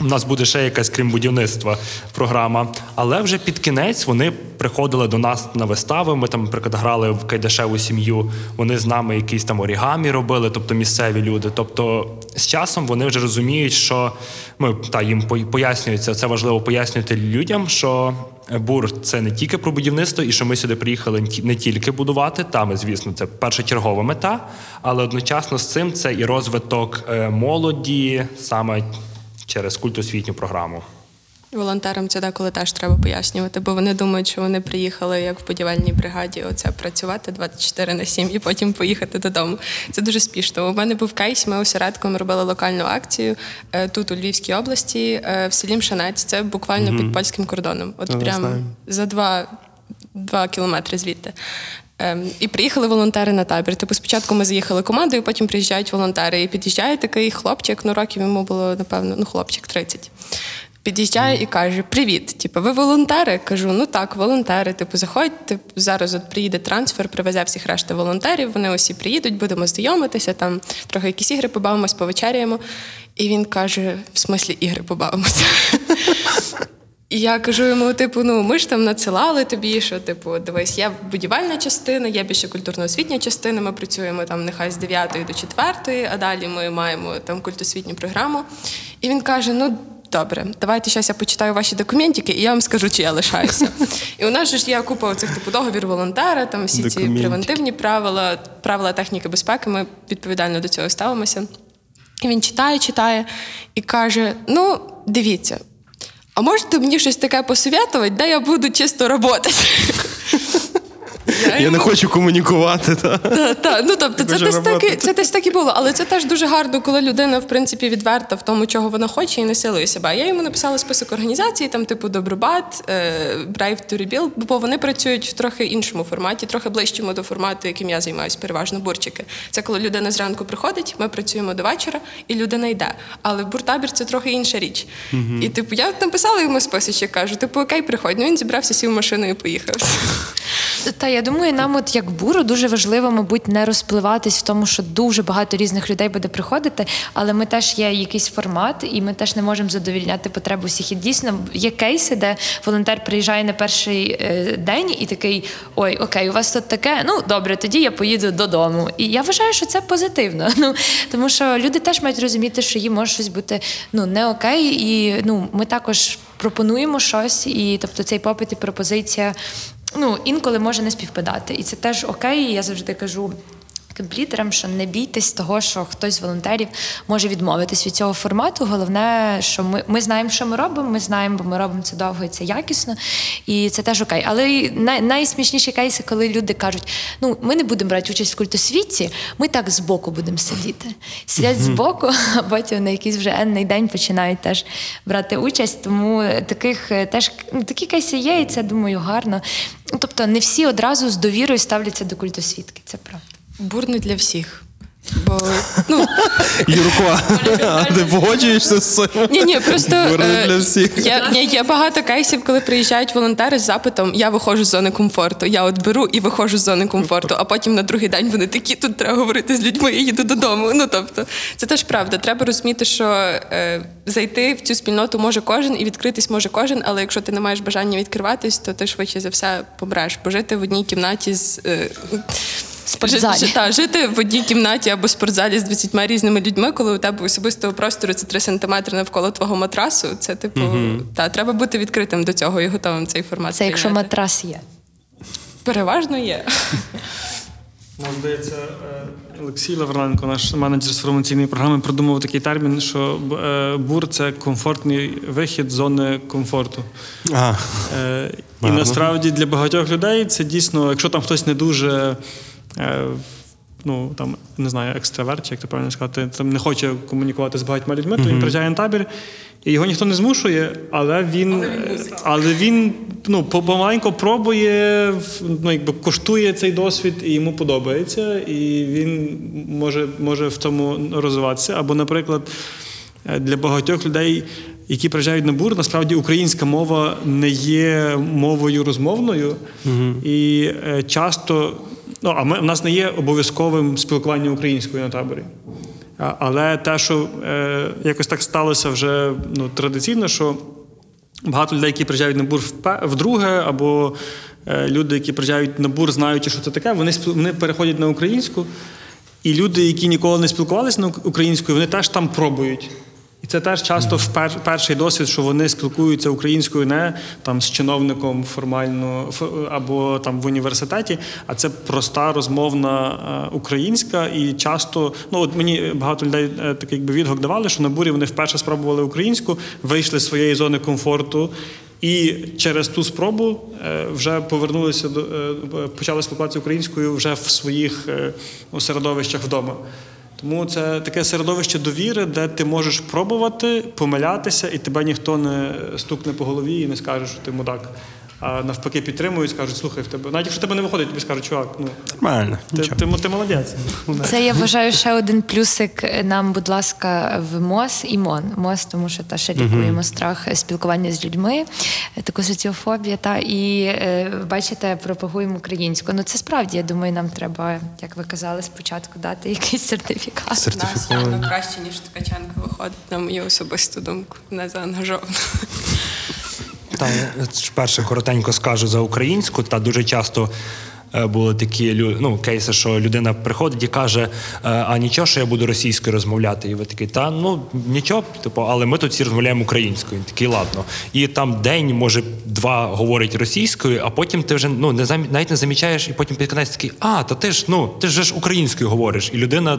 У нас буде ще якась, крім будівництва, програма. Але вже під кінець вони приходили до нас на вистави. Ми там, наприклад, грали в Кайдашеву сім'ю. Вони з нами якісь там орігамі робили, тобто місцеві люди. Тобто, з часом вони вже розуміють, що ми та їм пояснюється, це важливо пояснювати людям, що бур це не тільки про будівництво, і що ми сюди приїхали не тільки будувати. Там, звісно, це першочергова мета, але одночасно з цим це і розвиток е, молоді саме через культосвітню програму. Волонтерам це деколи теж треба пояснювати, бо вони думають, що вони приїхали як в будівельній бригаді, оце працювати 24 на 7 і потім поїхати додому. Це дуже спішно. У мене був кейс. Ми осередком робили локальну акцію е, тут, у Львівській області, е, в селі Мшанець. Це буквально під польським кордоном. От Я прям знаю. за два, два кілометри звідти. Ем, і приїхали волонтери на табір. Типу, спочатку ми заїхали командою, потім приїжджають волонтери. І під'їжджає такий хлопчик, ну років йому було, напевно, ну, хлопчик 30. Під'їжджає і каже: Привіт, типу, ви волонтери? Кажу, ну так, волонтери. Типу, заходьте. Зараз от приїде трансфер, привезе всіх решта волонтерів. Вони усі приїдуть, будемо знайомитися, там трохи якісь ігри побавимось, повечеряємо. І він каже: в смислі ігри побавимося. І я кажу йому: типу, ну ми ж там надсилали тобі, що типу, дивись, є будівельна частина, є більше культурно-освітня частина. Ми працюємо там нехай з 9 до 4, а далі ми маємо там культосвітню програму. І він каже: Ну. Добре, давайте зараз я почитаю ваші документики, і я вам скажу, чи я лишаюся. І у нас же ж є купа цих типу договір волонтера, там всі ці превентивні правила, правила техніки безпеки. Ми відповідально до цього ставимося. І він читає, читає і каже: Ну, дивіться, а можете мені щось таке посовітувати, де я буду чисто працювати? Я не хочу комунікувати. Та. Та, та. Ну, тобто, це десь, так і, це десь так і було. Але це теж дуже гарно, коли людина, в принципі, відверта в тому, чого вона хоче, і не силує себе. Я йому написала список організацій, там, типу Добробат, е, Brave to Rebuild, бо вони працюють в трохи іншому форматі, трохи ближчому до формату, яким я займаюся, переважно бурчики. Це коли людина зранку приходить, ми працюємо до вечора, і людина йде. Але буртабір це трохи інша річ. І типу, я написала йому списочок, кажу, типу, окей, приходь. Ну він зібрався, сів в машину і поїхав. Та я думаю, нам, от як буру, дуже важливо, мабуть, не розпливатись в тому, що дуже багато різних людей буде приходити, але ми теж є якийсь формат, і ми теж не можемо задовільняти потребу всіх. І дійсно є кейси, де волонтер приїжджає на перший е, день і такий: ой, окей, у вас тут таке. Ну добре, тоді я поїду додому. І я вважаю, що це позитивно. Ну тому що люди теж мають розуміти, що їм може щось бути ну не окей, і ну ми також пропонуємо щось, і тобто цей попит і пропозиція ну, інколи може не співпадати. І це теж окей. Я завжди кажу. Комплітерам, що не бійтесь того, що хтось з волонтерів може відмовитись від цього формату. Головне, що ми, ми знаємо, що ми робимо. Ми знаємо, бо ми робимо це довго і це якісно, і це теж окей. Але най, найсмішніші кейси, коли люди кажуть: ну ми не будемо брати участь в культосвітці, ми так збоку будемо сидіти. Сидять збоку, а потім на якийсь вже енний день починають теж брати участь. Тому таких е, теж ну, такі кейси є, і це думаю гарно. Тобто не всі одразу з довірою ставляться до культосвітки. Це правда. Бур не для всіх. Бо ну Юрко, а ти погоджуєшся з цим? ні, ні, просто е, для всіх. є, ні, є багато кейсів, коли приїжджають волонтери з запитом Я виходжу з зони комфорту. Я от беру і виходжу з зони комфорту. А потім на другий день вони такі тут треба говорити з людьми. Я їду додому. Ну тобто, це теж правда. Треба розуміти, що е, зайти в цю спільноту може кожен і відкритись може кожен. Але якщо ти не маєш бажання відкриватись, то ти швидше за все помреш. Бо жити в одній кімнаті з. Е, Спортзалі. Жити, та, жити в одній кімнаті або спортзалі з 20 різними людьми, коли у тебе особистого простору це 3 сантиметри навколо твого матрасу. Це типу, та треба бути відкритим до цього і готовим цей формат. Це якщо матрас є. переважно є. Нам здається, е, Олексій Лавренко, наш менеджер з формаційної програми, придумав такий термін, що е, бур це комфортний вихід з зони комфорту. Ага. Е, І насправді для багатьох людей це дійсно, якщо там хтось не дуже. Е, Ну, там, не знаю, екстраверт, чи як ти правильно сказати, там не хоче комунікувати з багатьма людьми, то він приїжджає на табір, і його ніхто не змушує, але він, але він ну, по- помаленьку пробує, ну, якби коштує цей досвід, і йому подобається, і він може, може в цьому розвиватися. Або, наприклад, Е, для багатьох людей, які приїжджають на бур, насправді українська мова не є мовою розмовною, і е, часто ну, а ми, в нас не є обов'язковим спілкування українською на таборі. Але те, що е, якось так сталося вже ну, традиційно, що багато людей, які приїжджають на бур вдруге, або е, люди, які приїжджають на бур, знаючи, що це таке, вони, вони переходять на українську. І люди, які ніколи не спілкувалися на українською, вони теж там пробують. І це теж часто перший досвід, що вони спілкуються українською не там з чиновником формально або там в університеті, а це проста розмовна е, українська. І часто, ну от мені багато людей е, такий якби відгук давали, що на бурі вони вперше спробували українську, вийшли з своєї зони комфорту. І через ту спробу е, вже повернулися до почали спілкуватися українською вже в своїх середовищах вдома. Тому це таке середовище довіри, де ти можеш пробувати, помилятися, і тебе ніхто не стукне по голові і не скаже, що ти мудак. А навпаки підтримують, скажуть, слухай, в тебе. Навіть якщо в тебе не виходить, тобі скажуть, чувак, ну Нормально. ти, нічого. ти, ти молодець. Це я вважаю ще один плюсик нам, будь ласка, в МОЗ і МОН. МОЗ, тому що та ще лікуємо страх спілкування з людьми, таку соціофобію. Та і е, бачите, пропагуємо українську. Ну це справді, я думаю, нам треба, як ви казали, спочатку дати якийсь сертифікат. Нас явно краще, ніж Ткаченко виходить, на мою особисту думку, не заангажовано. Та перше коротенько скажу за українську, та дуже часто. е, Були такі ну, кейси, що людина приходить і каже: е, а нічого, що я буду російською розмовляти. І ви такий, та ну нічого, типу, але ми тут всі розмовляємо українською. Він такий, ладно. І там день, може, два говорить російською, а потім ти вже ну не замі- навіть не замічаєш, і потім під кінець такий, а, то ти ж ну ти ж ж українською говориш. І людина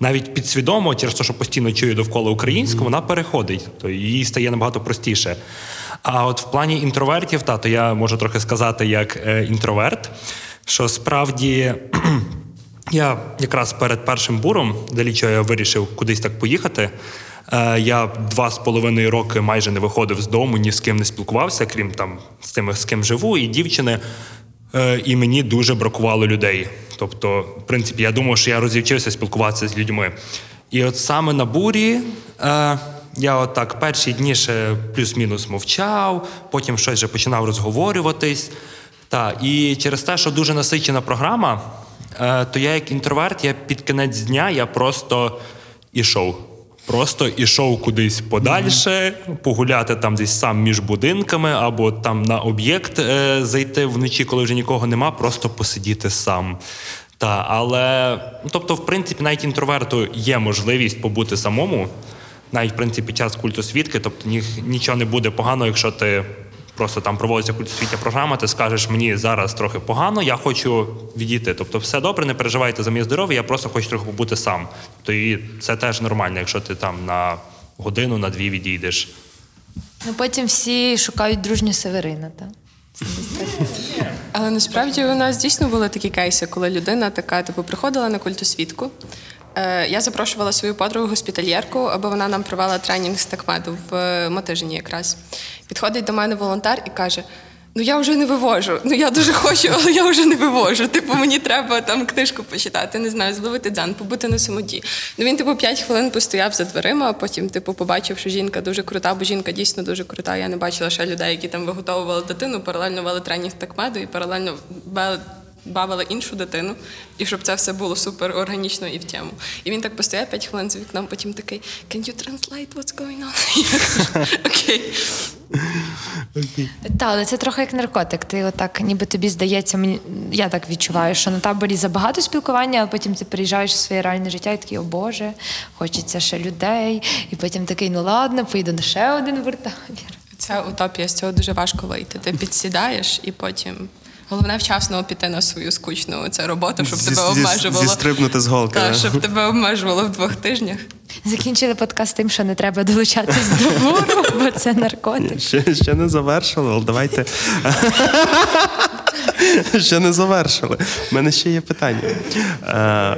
навіть підсвідомо, через те, що постійно чує довкола українську, вона переходить. То їй стає набагато простіше. А от в плані інтровертів, та, то я можу трохи сказати як е, інтроверт, що справді я якраз перед першим буром, далі чого я вирішив кудись так поїхати. е, Я два з половиною роки майже не виходив з дому, ні з ким не спілкувався, крім там з тими, з ким живу, і дівчини. Е, І мені дуже бракувало людей. Тобто, в принципі, я думав, що я розівчився спілкуватися з людьми. І от саме на бурі я отак перші дні ще плюс-мінус мовчав, потім щось вже починав розговорюватись. Та, і через те, що дуже насичена програма, е, то я як інтроверт, я під кінець дня я просто ішов. Просто ішов кудись подальше, погуляти там десь сам між будинками, або там на об'єкт е, зайти вночі, коли вже нікого нема, просто посидіти сам. Та, але, ну, тобто, в принципі, навіть інтроверту є можливість побути самому, навіть в принципі під час культу свідки, тобто ні, нічого не буде погано, якщо ти просто там проводиться культосвітня програма, ти скажеш, мені зараз трохи погано, я хочу відійти. Тобто, все добре, не переживайте за моє здоров'я, я просто хочу трохи побути сам. Тобто, і це теж нормально, якщо ти там на годину, на дві відійдеш. Ну потім всі шукають дружню Северина. Та? Але насправді у нас дійсно були такі кейси, коли людина така, типу, приходила на культосвідку. Е, Я запрошувала свою подругу госпітальєрку, аби вона нам провела тренінг з такмеду в е, Мотижині якраз. Підходить до мене волонтер і каже: Ну я вже не вивожу. Ну я дуже хочу, але я вже не вивожу. Типу, мені треба там книжку почитати, не знаю, зловити дзен, побути на самоті. Ну він, типу, 5 хвилин постояв за дверима, а потім, типу, побачив, що жінка дуже крута, бо жінка дійсно дуже крута. Я не бачила ще людей, які там виготовували дитину, паралельно вели тренінг такмеду і паралельно вели- бавили іншу дитину, і щоб це все було супер органічно і в тему. І він так постояв 5 хвилин за вікном, потім такий Can you translate what's going on? Окей. Та, але це трохи як наркотик. Ти отак, ніби тобі здається, мені я так відчуваю, що на таборі забагато спілкування, але потім ти приїжджаєш в своє реальне життя і такий, о Боже, хочеться ще людей. І потім такий, ну ладно, поїду на ще один вертабір. Це утопія, з цього дуже важко вийти. Ти підсідаєш і потім. Головне вчасно піти на свою скучну це роботу, щоб Зі- тебе обмежувало. зістрибнути з голки, Так, да. щоб тебе обмежувало в двох тижнях. Закінчили подкаст тим, що не треба долучатись до буру, бо це наркотик. Ще, ще не завершили, але давайте. ще не завершили. У мене ще є питання. Е,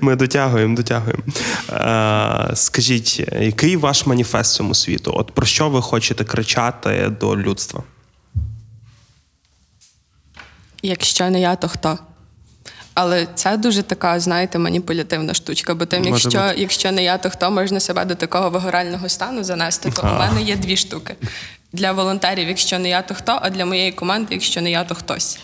Ми дотягуємо, дотягуємо. Е, Скажіть, який ваш маніфест цьому світу? От про що ви хочете кричати до людства? Якщо не я, то хто? Але це дуже така, знаєте, маніпулятивна штучка. Бо тим, якщо, бути. якщо не я, то хто можна себе до такого вигорального стану занести, то у мене є дві штуки. Для волонтерів, якщо не я, то хто, а для моєї команди, якщо не я, то хтось.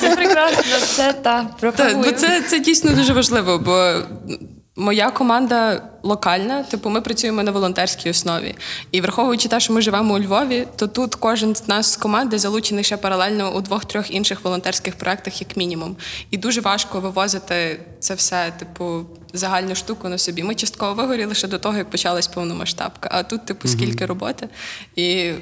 Це прекрасно, це та Так, пропагую. бо це, це дійсно дуже важливо, бо моя команда локальна, типу, ми працюємо на волонтерській основі. І враховуючи те, що ми живемо у Львові, то тут кожен з нас з команди залучений ще паралельно у двох-трьох інших волонтерських проєктах, як мінімум. І дуже важко вивозити це все, типу, загальну штуку на собі. Ми частково вигоріли ще до того, як почалась повномасштабка. А тут, типу, скільки роботи. І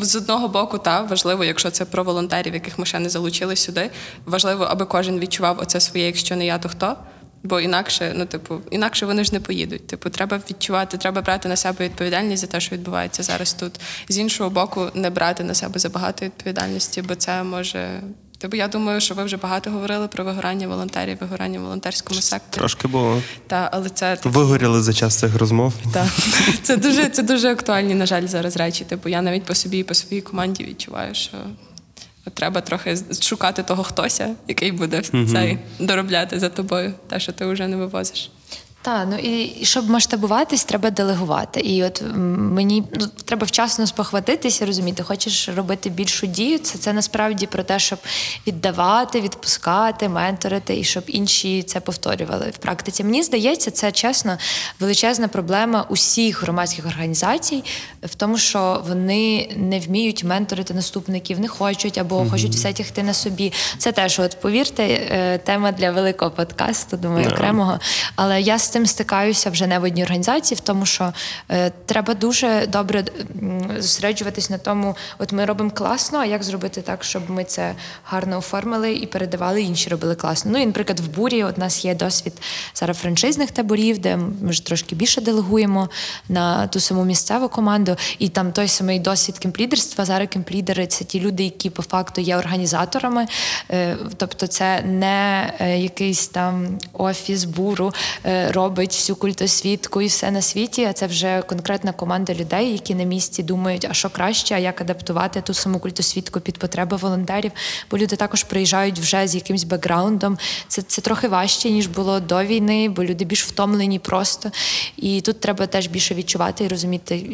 з одного боку, та важливо, якщо це про волонтерів, яких ми ще не залучили сюди. Важливо, аби кожен відчував оце своє, якщо не я, то хто. Бо інакше, ну типу, інакше вони ж не поїдуть. Типу, треба відчувати, треба брати на себе відповідальність за те, що відбувається зараз тут. З іншого боку, не брати на себе забагато відповідальності, бо це може. Типу, я думаю, що ви вже багато говорили про вигорання волонтерів, вигорання в волонтерському секторі. Трошки було. Та, але це Вигоріли за час цих розмов. так. Це дуже, це дуже актуальні, на жаль, зараз речі. Типу, я навіть по собі і по своїй команді відчуваю, що треба трохи шукати того хтося, який буде цей доробляти за тобою, те, що ти вже не вивозиш. Так, ну і щоб масштабуватись, треба делегувати. І от мені ну, треба вчасно спохватитися, розуміти, хочеш робити більшу дію. Це, це насправді про те, щоб віддавати, відпускати, менторити і щоб інші це повторювали в практиці. Мені здається, це чесно величезна проблема усіх громадських організацій в тому, що вони не вміють менторити наступників, не хочуть або хочуть все тягти на собі. Це теж, от повірте, е, тема для великого подкасту, думаю, окремого. Але я з цим стикаюся вже не в одній організації, в тому, що е, треба дуже добре зосереджуватись на тому, от ми робимо класно, а як зробити так, щоб ми це гарно оформили і передавали, інші робили класно. Ну і, наприклад, в бурі у нас є досвід зараз франшизних таборів, де ми ж трошки більше делегуємо на ту саму місцеву команду. І там той самий досвід кемплідерства. Зараз кемплідери це ті люди, які по факту є організаторами. Е, Тобто, це не е, якийсь там офіс буру е, робить всю культосвітку і все на світі, а це вже конкретна команда людей, які на місці думають, а що краще, а як адаптувати ту саму культосвітку під потреби волонтерів. Бо люди також приїжджають вже з якимсь бекграундом. Це, це трохи важче, ніж було до війни, бо люди більш втомлені просто. І тут треба теж більше відчувати і розуміти,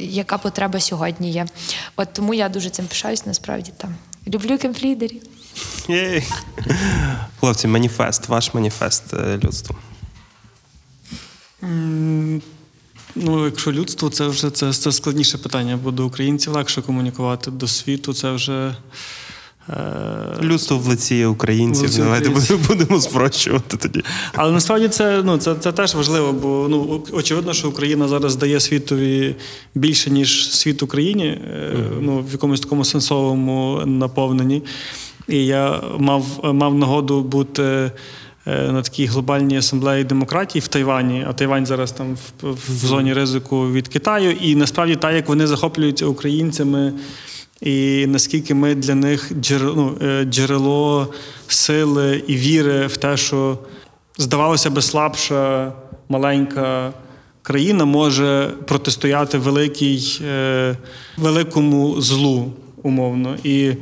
яка потреба сьогодні є. От тому я дуже цим пишаюсь, насправді там. Люблю кемплідерів. Хлопці, маніфест, ваш маніфест е, людству. Ну, якщо людство, це вже це, це складніше питання, бо до українців легше комунікувати, до світу це вже. Е... Людство в лиці українців. Лиці Давайте українців. будемо- спрощувати тоді. Але насправді це, ну, це, це теж важливо, бо ну, очевидно, що Україна зараз дає світові більше, ніж світ Україні, е, ну, в якомусь такому сенсовому наповненні. І я мав, мав нагоду бути на такій глобальній асамблеї демократії в Тайвані, а Тайвань зараз там в, в зоні ризику від Китаю. І насправді так, як вони захоплюються українцями. І наскільки ми для них джерело, ну, е, джерело сили і віри в те, що здавалося би слабша, маленька країна може протистояти великій, е, великому злу. Умовно. І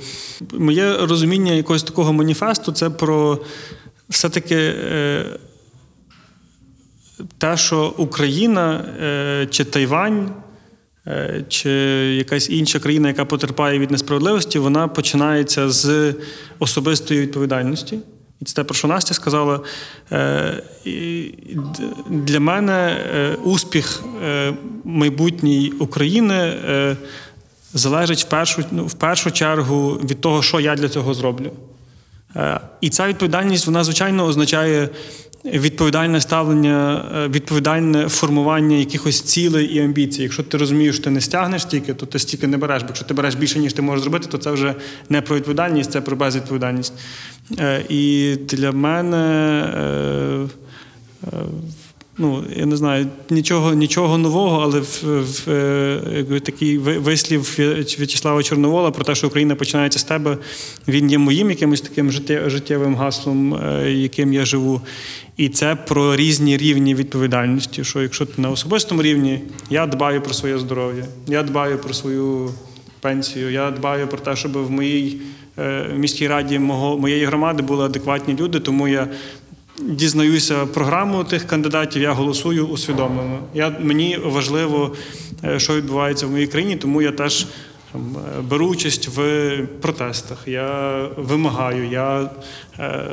моє розуміння якогось такого маніфесту це про все-таки те, що Україна е, чи Тайвань, е, чи якась інша країна, яка потерпає від несправедливості, вона починається з особистої відповідальності. І це те, про що Настя сказала. Е, Для мене успіх майбутній України залежить в першу, ну, в першу чергу від того, що я для цього зроблю. Е, І ця відповідальність, вона, звичайно, означає відповідальне ставлення, е, відповідальне формування якихось цілей і амбіцій. Якщо ти розумієш, що ти не стягнеш стільки, то ти стільки не береш. Бо якщо ти береш більше, ніж ти можеш зробити, то це вже не про відповідальність, це про безвідповідальність. Е, І для мене. Е, е, Ну, я не знаю, нічого, нічого нового, але в, в, е, якби такий вислів В'ячеслава Чорновола про те, що Україна починається з тебе, він є моїм якимось таким життє- життєвим гаслом, е, яким я живу. І це про різні рівні відповідальності. Що якщо ти на особистому рівні, я дбаю про своє здоров'я, я дбаю про свою пенсію, я дбаю про те, щоб в моїй е, міській раді мого, моєї громади були адекватні люди, тому я дізнаюся програму тих кандидатів, я голосую усвідомлено. Я, мені важливо, е, що відбувається в моїй країні, тому я теж там, е, беру участь в протестах. Я вимагаю, я е,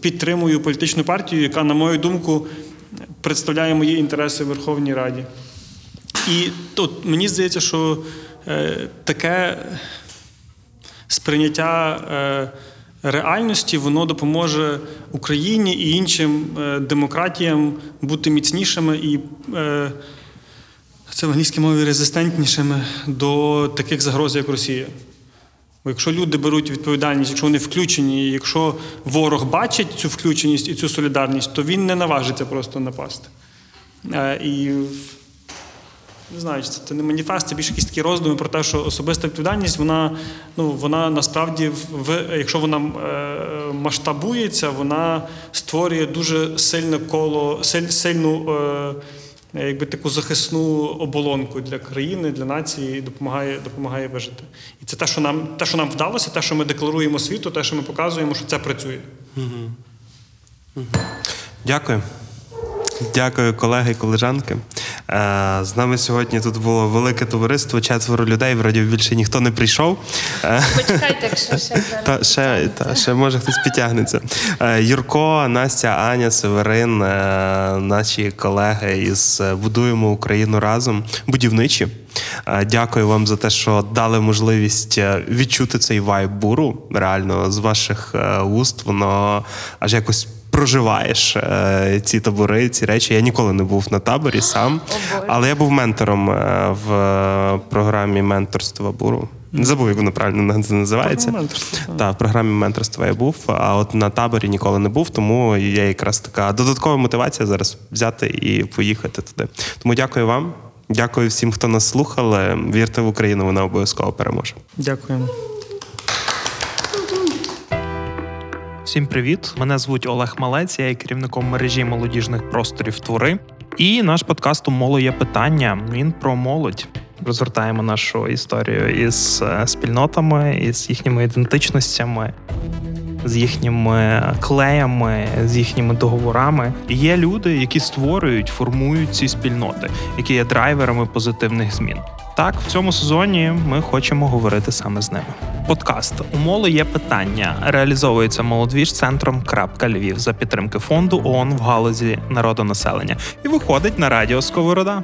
підтримую політичну партію, яка, на мою думку, представляє мої інтереси в Верховній Раді. І тут мені здається, що е, таке сприйняття е, реальності воно допоможе Україні і іншим е, демократіям бути міцнішими і е, це в англійській мові резистентнішими до таких загроз, як Росія. Бо якщо люди беруть відповідальність, якщо вони включені, і якщо ворог бачить цю включеність і цю солідарність, то він не наважиться просто напасти. Е, І не знаю, чи це, не маніфест, це більше якісь такі роздуми про те, що особиста відповідальність, вона, ну, вона насправді, в, якщо вона е, масштабується, вона створює дуже сильне коло, силь, сильну е, якби таку захисну оболонку для країни, для нації і допомагає, допомагає вижити. І це те, що нам, те, що нам вдалося, те, що ми декларуємо світу, те, що ми показуємо, що це працює. Дякую. Дякую, колеги і колежанки. Е, З нами сьогодні тут було велике товариство, четверо людей. Вроді більше ніхто не прийшов. Е, Почекайте, якщо ще Та ще, та ще може хтось підтягнеться. Е, Юрко, Настя, Аня, Северин, наші колеги із Будуємо Україну разом, будівничі. Дякую вам за те, що дали можливість відчути цей вайб буру. Реально, з ваших уст воно аж якось. Проживаєш е, ці табори, ці речі. Я ніколи не був на таборі сам, але я був ментором е, в е, програмі менторства буру. Не забув, як воно правильно називається. Так. Так, в програмі менторства я був, а от на таборі ніколи не був, тому є якраз така додаткова мотивація зараз взяти і поїхати туди. Тому дякую вам. Дякую всім, хто нас слухали. Вірте в Україну, вона обов'язково переможе. Дякуємо. Всім привіт! Мене звуть Олег Малець, я є керівником мережі молодіжних просторів твори. І наш подкаст у моло є питання. Він про молодь. Розгортаємо нашу історію із е, спільнотами, із їхніми ідентичностями, з їхніми клеями, з їхніми договорами. І є люди, які створюють, формують ці спільноти, які є драйверами позитивних змін. Так, в цьому сезоні ми хочемо говорити саме з ними. Подкаст у є питання. Реалізовується молодвіж центром Крапка Львів за підтримки фонду ООН в галузі народонаселення і виходить на радіо Сковорода.